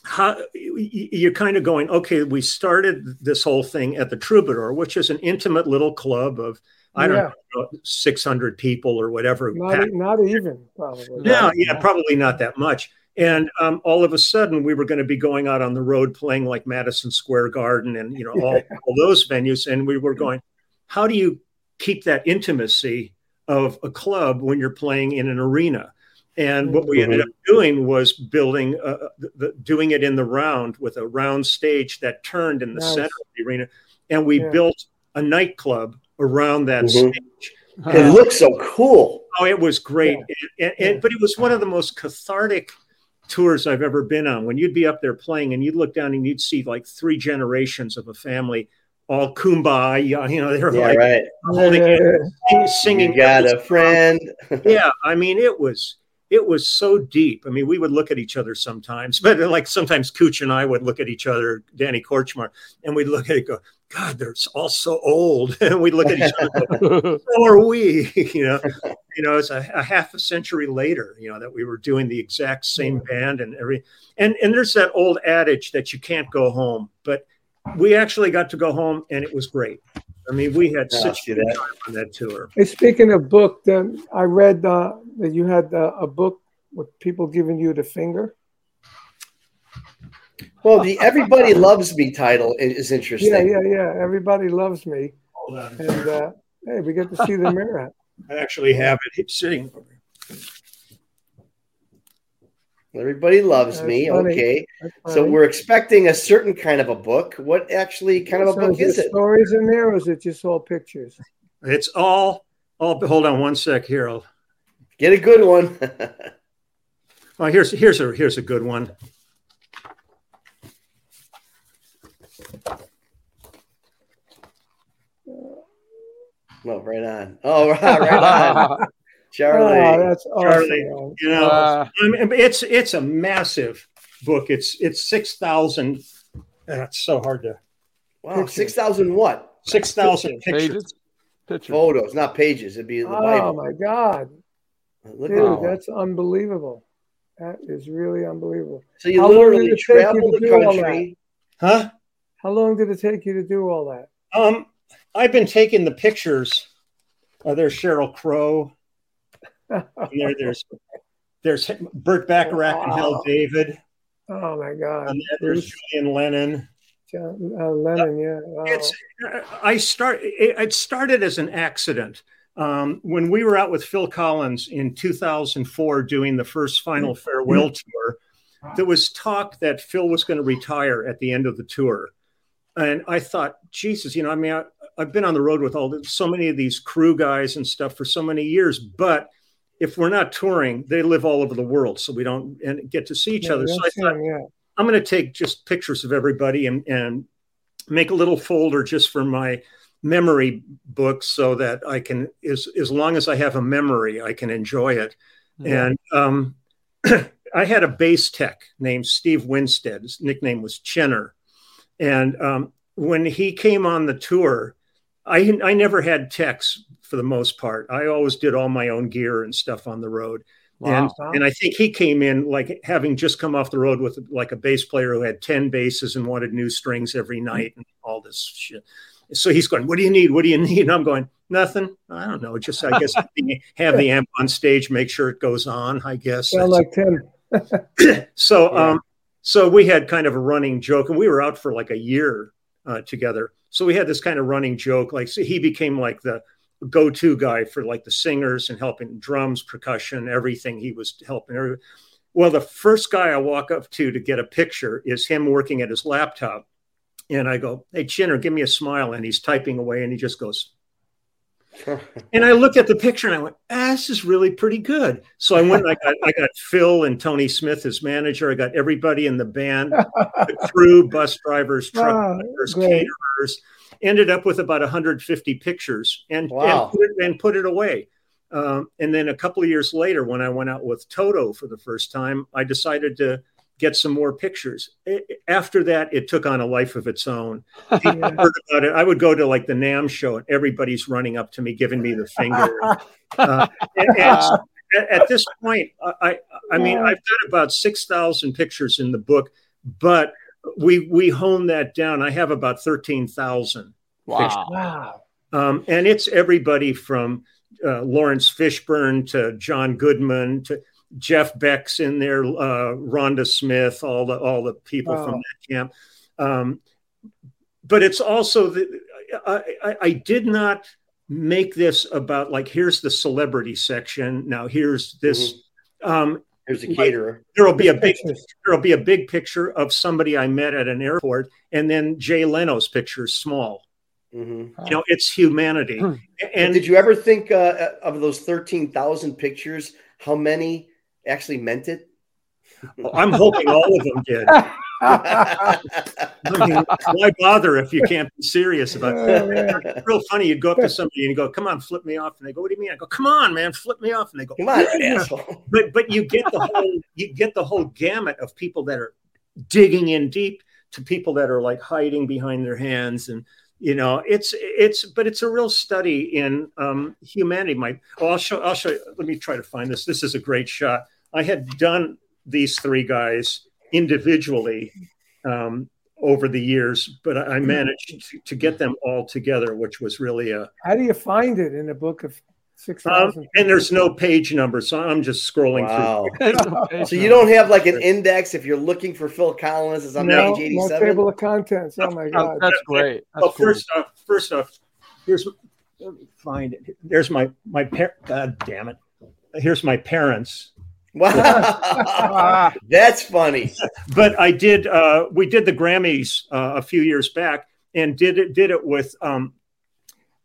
how you're kind of going, okay, we started this whole thing at the Troubadour, which is an intimate little club of, I don't Yeah. know, 600 people or whatever. Not, not even probably. no, yeah, probably not that much. And um, all of a sudden, we were going to be going out on the road playing like Madison Square Garden and you know all, <laughs> all those venues, and we were going, how do you keep that intimacy of a club when you're playing in an arena? And what we ended up doing was building, uh, the, the, doing it in the round with a round stage that turned in the Nice. center of the arena, and we Yeah. built a nightclub around that Mhm. stage. It looked so cool. Oh, it was great. And, and- Yeah. but it was one of the most cathartic tours I've ever been on. When you'd be up there playing and you'd look down and you'd see like three generations of a family all kumbaya, <laughs> you know, they were Yeah, like right. holding <laughs> Yeah, singing. You got a friend. <laughs> yeah, I mean, it was it was so deep. I mean, we would look at each other sometimes, <laughs> but like sometimes Cooch and I would look at each other, Danny Kortchmar, and we'd look at it go, God, they're all so old. <laughs> and we'd look at each other, go, <laughs> so are we? you know, you know, it's a, a, half a century later, you know, that we were doing the exact same band and every, and, and there's that old adage that you can't go home, but we actually got to go home and it was great. I mean, we had such a good time on that tour. Hey, speaking of book, then I read uh, that you had uh, a book with people giving you the finger. Well, the "Everybody Loves Me" title is interesting. Yeah, yeah, yeah. Everybody loves me, and uh, hey, we get to see the mirror. <laughs> I actually have it sitting. Everybody loves That's me. Funny. Okay. So we're expecting a certain kind of a book. What actually kind of a so book is, is it? Stories in there, or is it just all pictures? It's all. All. Hold on one sec here. I'll get a good one. <laughs> oh, here's here's a here's a good one. No, right on. Oh, right, <laughs> right on. <laughs> Charlie. Oh, that's awesome. Charlie. You know, uh, I mean, it's it's a massive book. It's it's six thousand. That's so hard to. Wow, six thousand what? Six thousand pictures. Pictures. Photos, not pages. It'd be the oh, Bible. Oh my God, Look dude, that's unbelievable. That is really unbelievable. So you How literally travel the country, huh? How long did it take you to do all that? Um, I've been taking the pictures. Uh, there's Sheryl Crow there, there's there's Burt Bacharach wow. and Hal David. Oh my God! And there's Julian Lennon. John, uh, Lennon, yeah. Wow. It's I start. It, it started as an accident. Um, when we were out with Phil Collins in 2004 doing the first final mm-hmm. farewell tour, there was talk that Phil was going to retire at the end of the tour. And I thought, Jesus, you know, I mean, I, have been on the road with all the, so many of these crew guys and stuff for so many years, but if we're not touring, they live all over the world, so we don't and get to see each yeah, other. So I thought, yeah. I'm going to take just pictures of everybody and, and make a little folder just for my memory book so that I can, as as long as I have a memory, I can enjoy it. Yeah. And um, <clears throat> I had a bass tech named Steve Winstead. His nickname was Chinner, and um, when he came on the tour, I I never had techs for the most part. I always did all my own gear and stuff on the road. Wow. And and I think he came in like having just come off the road with like a bass player who had 10 basses and wanted new strings every mm-hmm. night and all this shit. So he's going, What do you need? What do you need? And I'm going, Nothing. I don't know. Just I guess <laughs> have the amp on stage, make sure it goes on, I guess. Sound like Tim. <laughs> so yeah. um so we had kind of a running joke and we were out for like a year uh, together. So we had this kind of running joke, like so he became like the go-to guy for like the singers and helping drums, percussion, everything. He was helping. Well, the first guy I walk up to to get a picture is him working at his laptop, and I go, "Hey, Chinner, give me a smile." And he's typing away, and he just goes. <laughs> and I look at the picture and I went, ah, "This is really pretty good." So I went. I got I got Phil and Tony Smith as manager. I got everybody in the band, <laughs> the crew, bus drivers, truck drivers, caterers ended up with about 150 pictures and, wow. and, put, it, and put it away. Um, and then a couple of years later, when I went out with Toto for the first time, I decided to get some more pictures. After that, it took on a life of its own. <laughs> heard about it. I would go to like the NAMM show, and everybody's running up to me, giving me the finger. <laughs> uh, and, and at, at, this point, I, I mean, I've got about six thousand pictures in the book, but we we hone that down. I have about thirteen thousand. Wow! Wow! Um, and it's everybody from uh, Laurence Fishburne to John Goodman to Jeff Beck's in there, uh, Rhonda Smith, all the all the people wow. from that camp. Um, but it's also that I, I, I did not make this about like here's the celebrity section. Now here's this. Mm-hmm. Um, there's a caterer. There'll be a big there'll be a big picture of somebody I met at an airport, and then Jay Leno's picture is small. Mm-hmm. You know, it's humanity. Hmm. And did you ever think uh, of those thirteen thousand pictures? How many actually meant it? Oh, I'm hoping all of them did. I mean, why bother if you can't be serious about it? Oh, it's real funny. You'd go up to somebody and you go, "Come on, flip me off," and they go, "What do you mean?" I go, "Come on, man, flip me off," and they go, "Come on, asshole." But but you get the whole you get the whole gamut of people that are digging in deep to people that are like hiding behind their hands and you know it's it's but it's a real study in um, humanity my oh, i'll show i'll show you. Let me try to find this. This is a great shot. I had done these three guys individually um, over the years but i managed to, to, get them all together which was really a how do you find it in a book of Six um, and there's no page number, so I'm just scrolling wow. <laughs> through. <laughs> so you don't have like an index if you're looking for Phil Collins. It's on no, page 87. No table of contents. Oh my god, that's great. That's well, cool. first off, first off, here's find it. There's my my par- God damn it. Here's my parents. Wow, <laughs> that's funny. but I did. Uh, we did the Grammys uh, a few years back, and did it did it with. Um,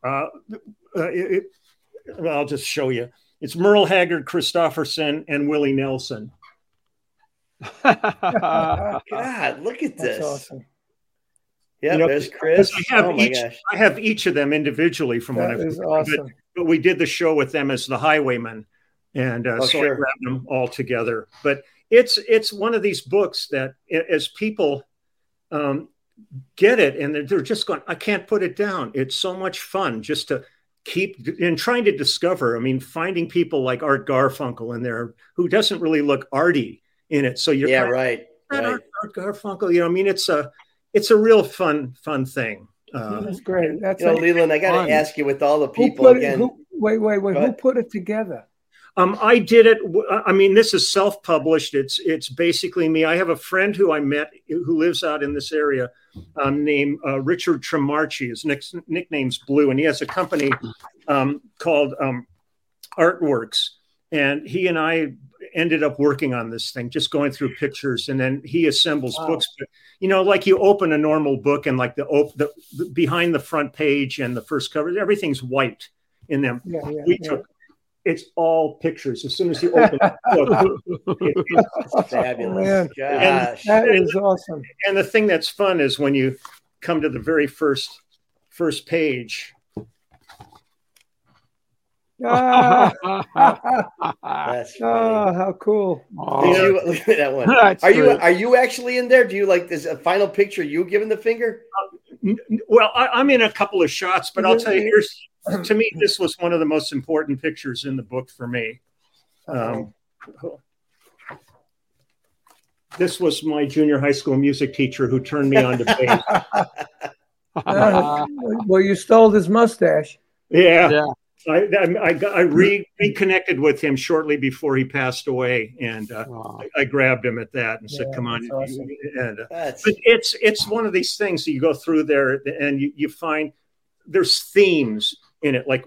uh, uh it, I'll just show you. It's Merle Haggard, Kristofferson, and Willie Nelson. <laughs> God, look at this. Awesome. Yeah, you know, there's Chris. I have oh each. I have each of them individually from that when I awesome. but, but, we did the show with them as the Highwaymen, and uh, oh, so sure. I grabbed them all together. But it's it's one of these books that as people um, get it and they're, they're just going, I can't put it down. It's so much fun just to keep and trying to discover. I mean, finding people like Art Garfunkel in there who doesn't really look arty in it. So you're yeah, right. right. Art, Art, Garfunkel. You know, I mean, it's a it's a real fun fun thing. Uh, That's great. That's you know, Leland. I got to ask you with all the people again. who, wait, wait, wait. Who put it together? Um, I did it. I mean, this is self-published. It's it's basically me. I have a friend who I met who lives out in this area, um, named uh, Richard Tremarchi. His nick, nickname's Blue, and he has a company um, called um, Artworks. And he and I ended up working on this thing, just going through pictures, and then he assembles wow. books. But you know, like you open a normal book, and like the, op- the, the behind the front page and the first cover, everything's white in them. Yeah, yeah, we yeah. took it's all pictures. As soon as you open the book, it, it's <laughs> fabulous. Man, and, that is awesome. And the thing that's fun is when you come to the very first first page. Ah, <laughs> That's oh, how cool! Oh, you, look at that one. <laughs> are great. you are you actually in there? Do you like this a final picture? You giving the finger? Uh, well, I, am in a couple of shots, but I'll tell you here's to me, this was one of the most important pictures in the book for me. Um, this was my junior high school music teacher who turned me on to bass. uh, <laughs> <laughs> well, you stole his mustache. Yeah. yeah. I, I, I re, reconnected with him shortly before he passed away, and uh, I, I, grabbed him at that and said, "Come on!" Awesome. And, uh, but it's it's one of these things that you go through there, and you, you find there's themes in it, like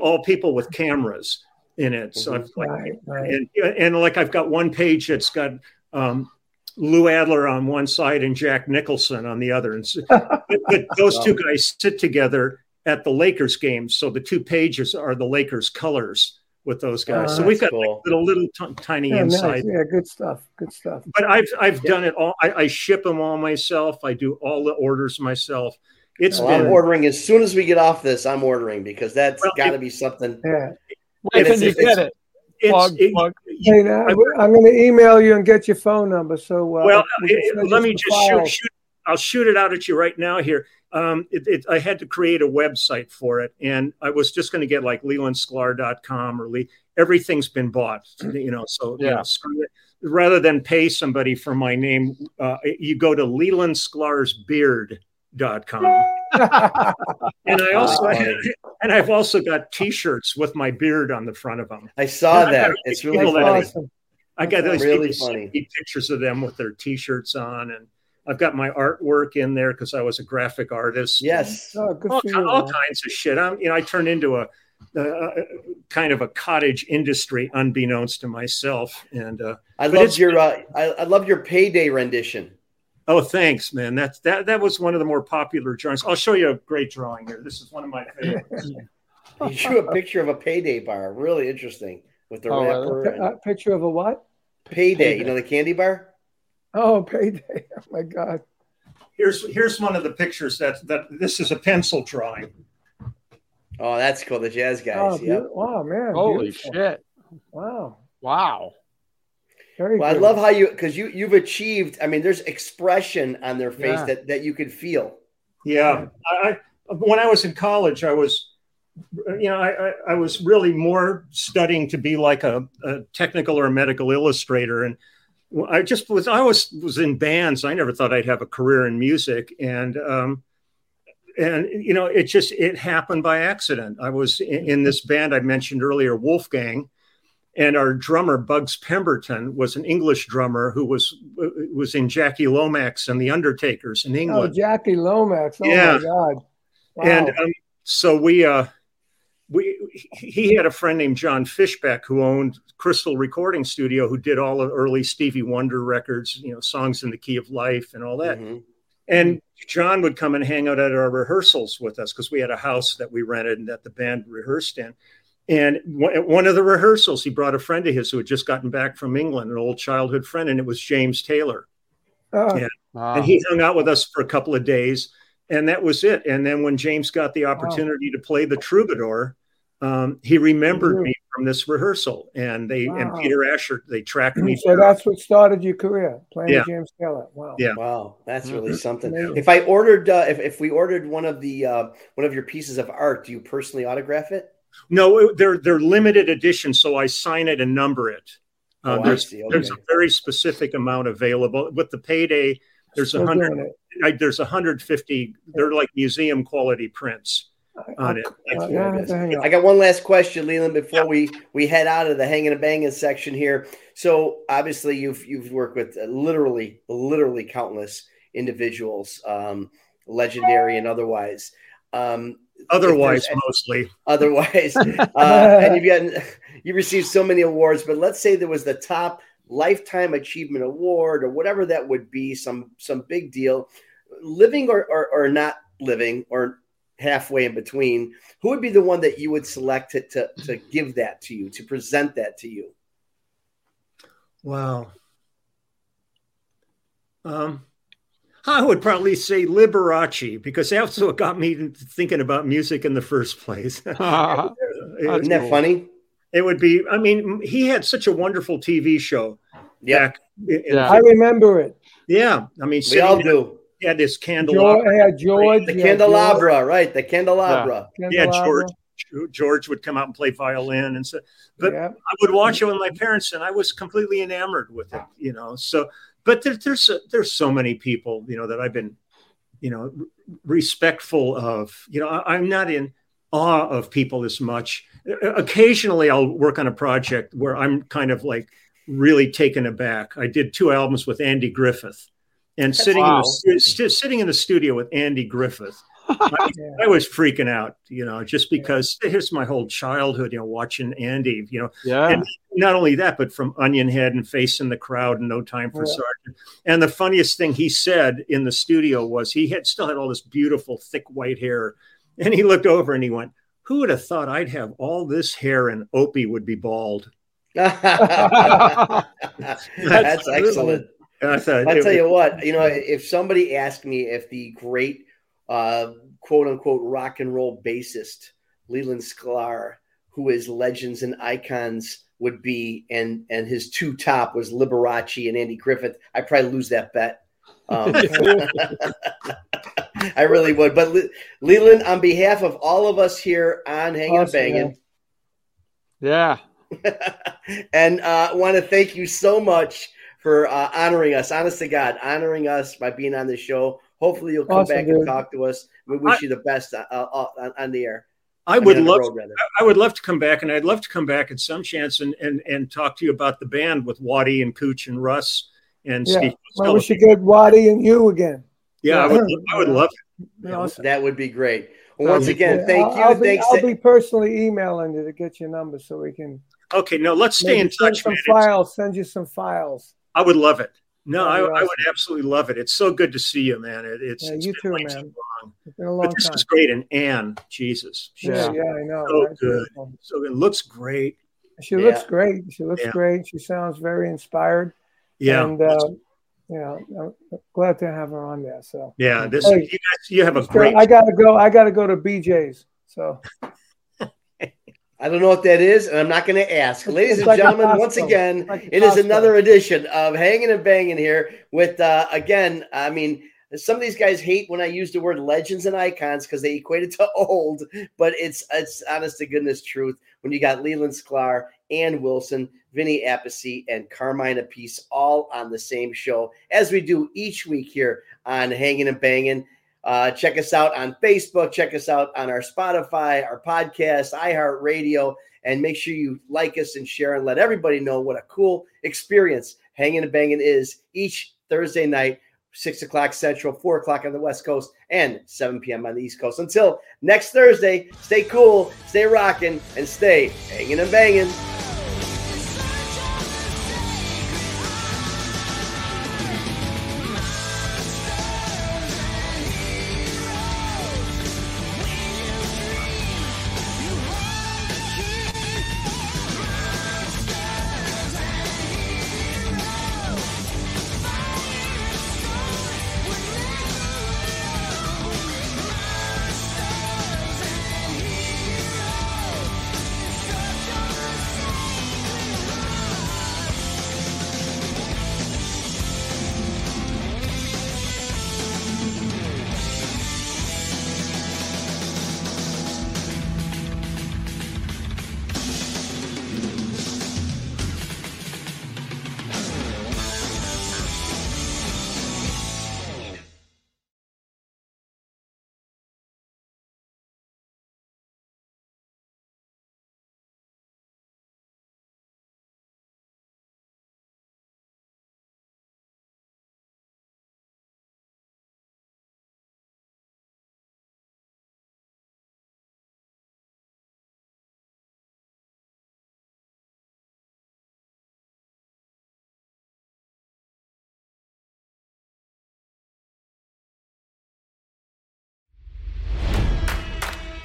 all people with cameras in it. So I've like, right, right. And, and like I've got one page that's got um, Lou Adler on one side and Jack Nicholson on the other, and so, <laughs> but, but those two guys sit together at the Lakers games. So the two pages are the Lakers colors with those guys. Oh, so we've got cool. like little, little t- tiny yeah, inside. Nice. Yeah, good stuff. Good stuff. But I've I've yeah. done it all. I, I, ship them all myself. I do all the orders myself. It's well, been, I'm ordering as soon as we get off this. I'm ordering because that's well, got to be something. Yeah. When can you get it? Plug, it, plug. Hey, I'm going to email you and get your phone number. So, uh, well, it, let me just shoot, shoot, I'll shoot it out at you right now here. Um, it, I had to create a website for it, and I was just going to get like lelandsklar.com or Lee. Everything's been bought, you know. So yeah, you know, rather than pay somebody for my name, uh, you go to Leland Sklar's Beard com. <laughs> and I also <laughs> and I've also got T-shirts with my beard on the front of them. I saw that. It's really awesome. I got those really funny pictures of them with their T-shirts on, and I've got my artwork in there because I was a graphic artist. Yes, oh, all, you, all kinds of shit. I'm you know I turned into a uh, kind of a cottage industry unbeknownst to myself. And uh, I love your uh, I, I love your payday rendition. Oh, thanks, man. That's that. That was one of the more popular drawings. I'll show you a great drawing here. This is one of my favorites. <laughs> you drew a picture of a payday bar. Really interesting with the oh, wrapper. A, a, uh, picture of a what? Payday, payday. You know the candy bar. Oh, <laughs> payday! Oh my God. Here's here's one of the pictures that that this is a pencil drawing. Oh, that's cool. The jazz guys. Oh, yeah. beau- wow, man. Holy beautiful. shit! Wow. Wow. Very Well, I love how you because you you've achieved. I mean, there's expression on their face Yeah. that that you could feel. Yeah, I, I when I was in college, I was, you know, I, I, I was really more studying to be like a, a technical or a medical illustrator, and I just was. I was was in bands. I never thought I'd have a career in music, and um, and you know, it just it happened by accident. I was in, in this band I mentioned earlier, Wolfgang. And our drummer Bugs Pemberton was an English drummer who was was in Jackie Lomax and the Undertakers in England. Oh, Jackie Lomax. Oh Yeah. my God. Wow. And um, so we, uh, we, he had a friend named John Fischbach who owned Crystal Recording Studio, who did all the early Stevie Wonder records, you know, songs in the key of life and all that. Mhm. And John would come and hang out at our rehearsals with us because we had a house that we rented and that the band rehearsed in. And one- at one of the rehearsals, he brought a friend of his who had just gotten back from England, an old childhood friend, and it was James Taylor Oh, yeah. Wow. and he hung out with us for a couple of days and that was it and then when james got the opportunity to play the troubadour um, he remembered Mhm. me from this rehearsal and they and peter asher they tracked me <clears throat> so that's what started your career, playing Yeah. James Taylor. Wow. Yeah. Wow, that's really Mhm. something. Amazing. If I ordered, uh, if if we ordered one of the uh, one of your pieces of art, do you personally autograph it? No they're they're limited edition so i sign it and number it Oh, um, there's, see. there's a very specific amount available with the payday there's a hundred doing it. There's 150 they're like museum quality prints on it Uh, yeah, I have to hang up. I got one last question, Leland, before we we head out of the hanging and banging section here. So obviously you've you've worked with uh, literally literally countless individuals, um, legendary and otherwise. Um, otherwise mostly otherwise, <laughs> uh, and you've gotten you received so many awards. But let's say there was the top lifetime achievement award or whatever that would be, some some big deal, living or or, or not living or halfway in between. Who would be the one that you would select to, to to give that to you to present that to you? Wow. Um, I would probably say Liberace because that's what got me thinking about music in the first place. <laughs> Isn't that funny? it would be. I mean, he had such a wonderful TV show. Yeah, back in- Yeah. I remember it. yeah. I mean, we all do. He had this candelabra. yeah, George. The yeah, candelabra, right? The candelabra. Yeah, candelabra. George. George would come out and play violin and so. But Yeah. I would watch it with my parents, and I was completely enamored with it. You know, so but there, there's there's so many people you know that I've been you know r- respectful of. You know, I, I'm not in awe of people as much. Occasionally, I'll work on a project where I'm kind of like really taken aback. I did two albums with Andy Griffith, and That's sitting wow. in the, st- sitting in the studio with Andy Griffith. I, <laughs> I was freaking out, you know, just because here's my whole childhood, you know, watching Andy, you know, yeah. and not only that, but from Onion Head and Face in the Crowd and No Time for Yeah. Sergeant. And the funniest thing he said in the studio was he had still had all this beautiful thick white hair, and he looked over and he went, "Who would have thought I'd have all this hair and Opie would be bald?" <laughs> That's excellent. I thought, I'll tell was- you what, you know, if somebody asked me if the great uh, quote unquote rock and roll bassist Leland Sklar, who is legends and icons, would be, and and his two top was Liberace and Andy Griffith, I'd probably lose that bet. Um, <laughs> I really would. But Le- Leland, on behalf of all of us here on Hanging Awesome, Banging, yeah. <laughs> and uh, want to thank you so much for uh, honoring us. Honest to God, honoring us by being on the show. Hopefully, you'll come Awesome, back and talk to us. We wish I- you the best uh, uh, on, on the air. I mean, would on love road. I would love to come back, and I'd love to come back at some chance and and, and talk to you about the band with Waddy and Kootch and Russ and Yeah. Steve. Well, we Costello. should get Waddy and you again. yeah, I would, I would love. Awesome. That would be great. Well, once again, Yeah, thank I'll, you. I'll be, Thanks. I'll to- be personally emailing you to get your number so we can Okay, no, let's stay in touch, some man. Files. Send you some files. I would love it. No, I, That'd I would absolutely love it. It's so good to see you, man. It, it's, Yeah, it's you been too, way too man. long. It's been a long But this time. is great. And Ann, Jesus, she's Yeah, Yeah. yeah, I know. So right? good. so it looks great. She looks great. She looks Yeah. great. She sounds very inspired. Yeah, And uh, yeah, I'm glad to have her on there. So yeah, this hey, you guys, you have a great. I gotta go. I gotta go to BJ's. So I don't know what that is, and I'm not going to ask. Ladies and like gentlemen, once again, like it is another edition of Hanging and Banging here with, uh, again, I mean, some of these guys hate when I use the word legends and icons because they equate it to <laughs> old, but it's it's honest to goodness truth when you got Leland Sklar and Wilson, Vinny Appice, and Carmine Appice all on the same show as we do each week here on Hanging and Banging. Uh, check us out on Facebook. Check us out on our Spotify, our podcast, iHeartRadio, and make sure you like us and share and let everybody know what a cool experience hanging and banging is each Thursday night, six o'clock Central, four o'clock on the West Coast, and 7 p.m. on the East Coast. Until next Thursday, stay cool, stay rocking, and stay hanging and banging.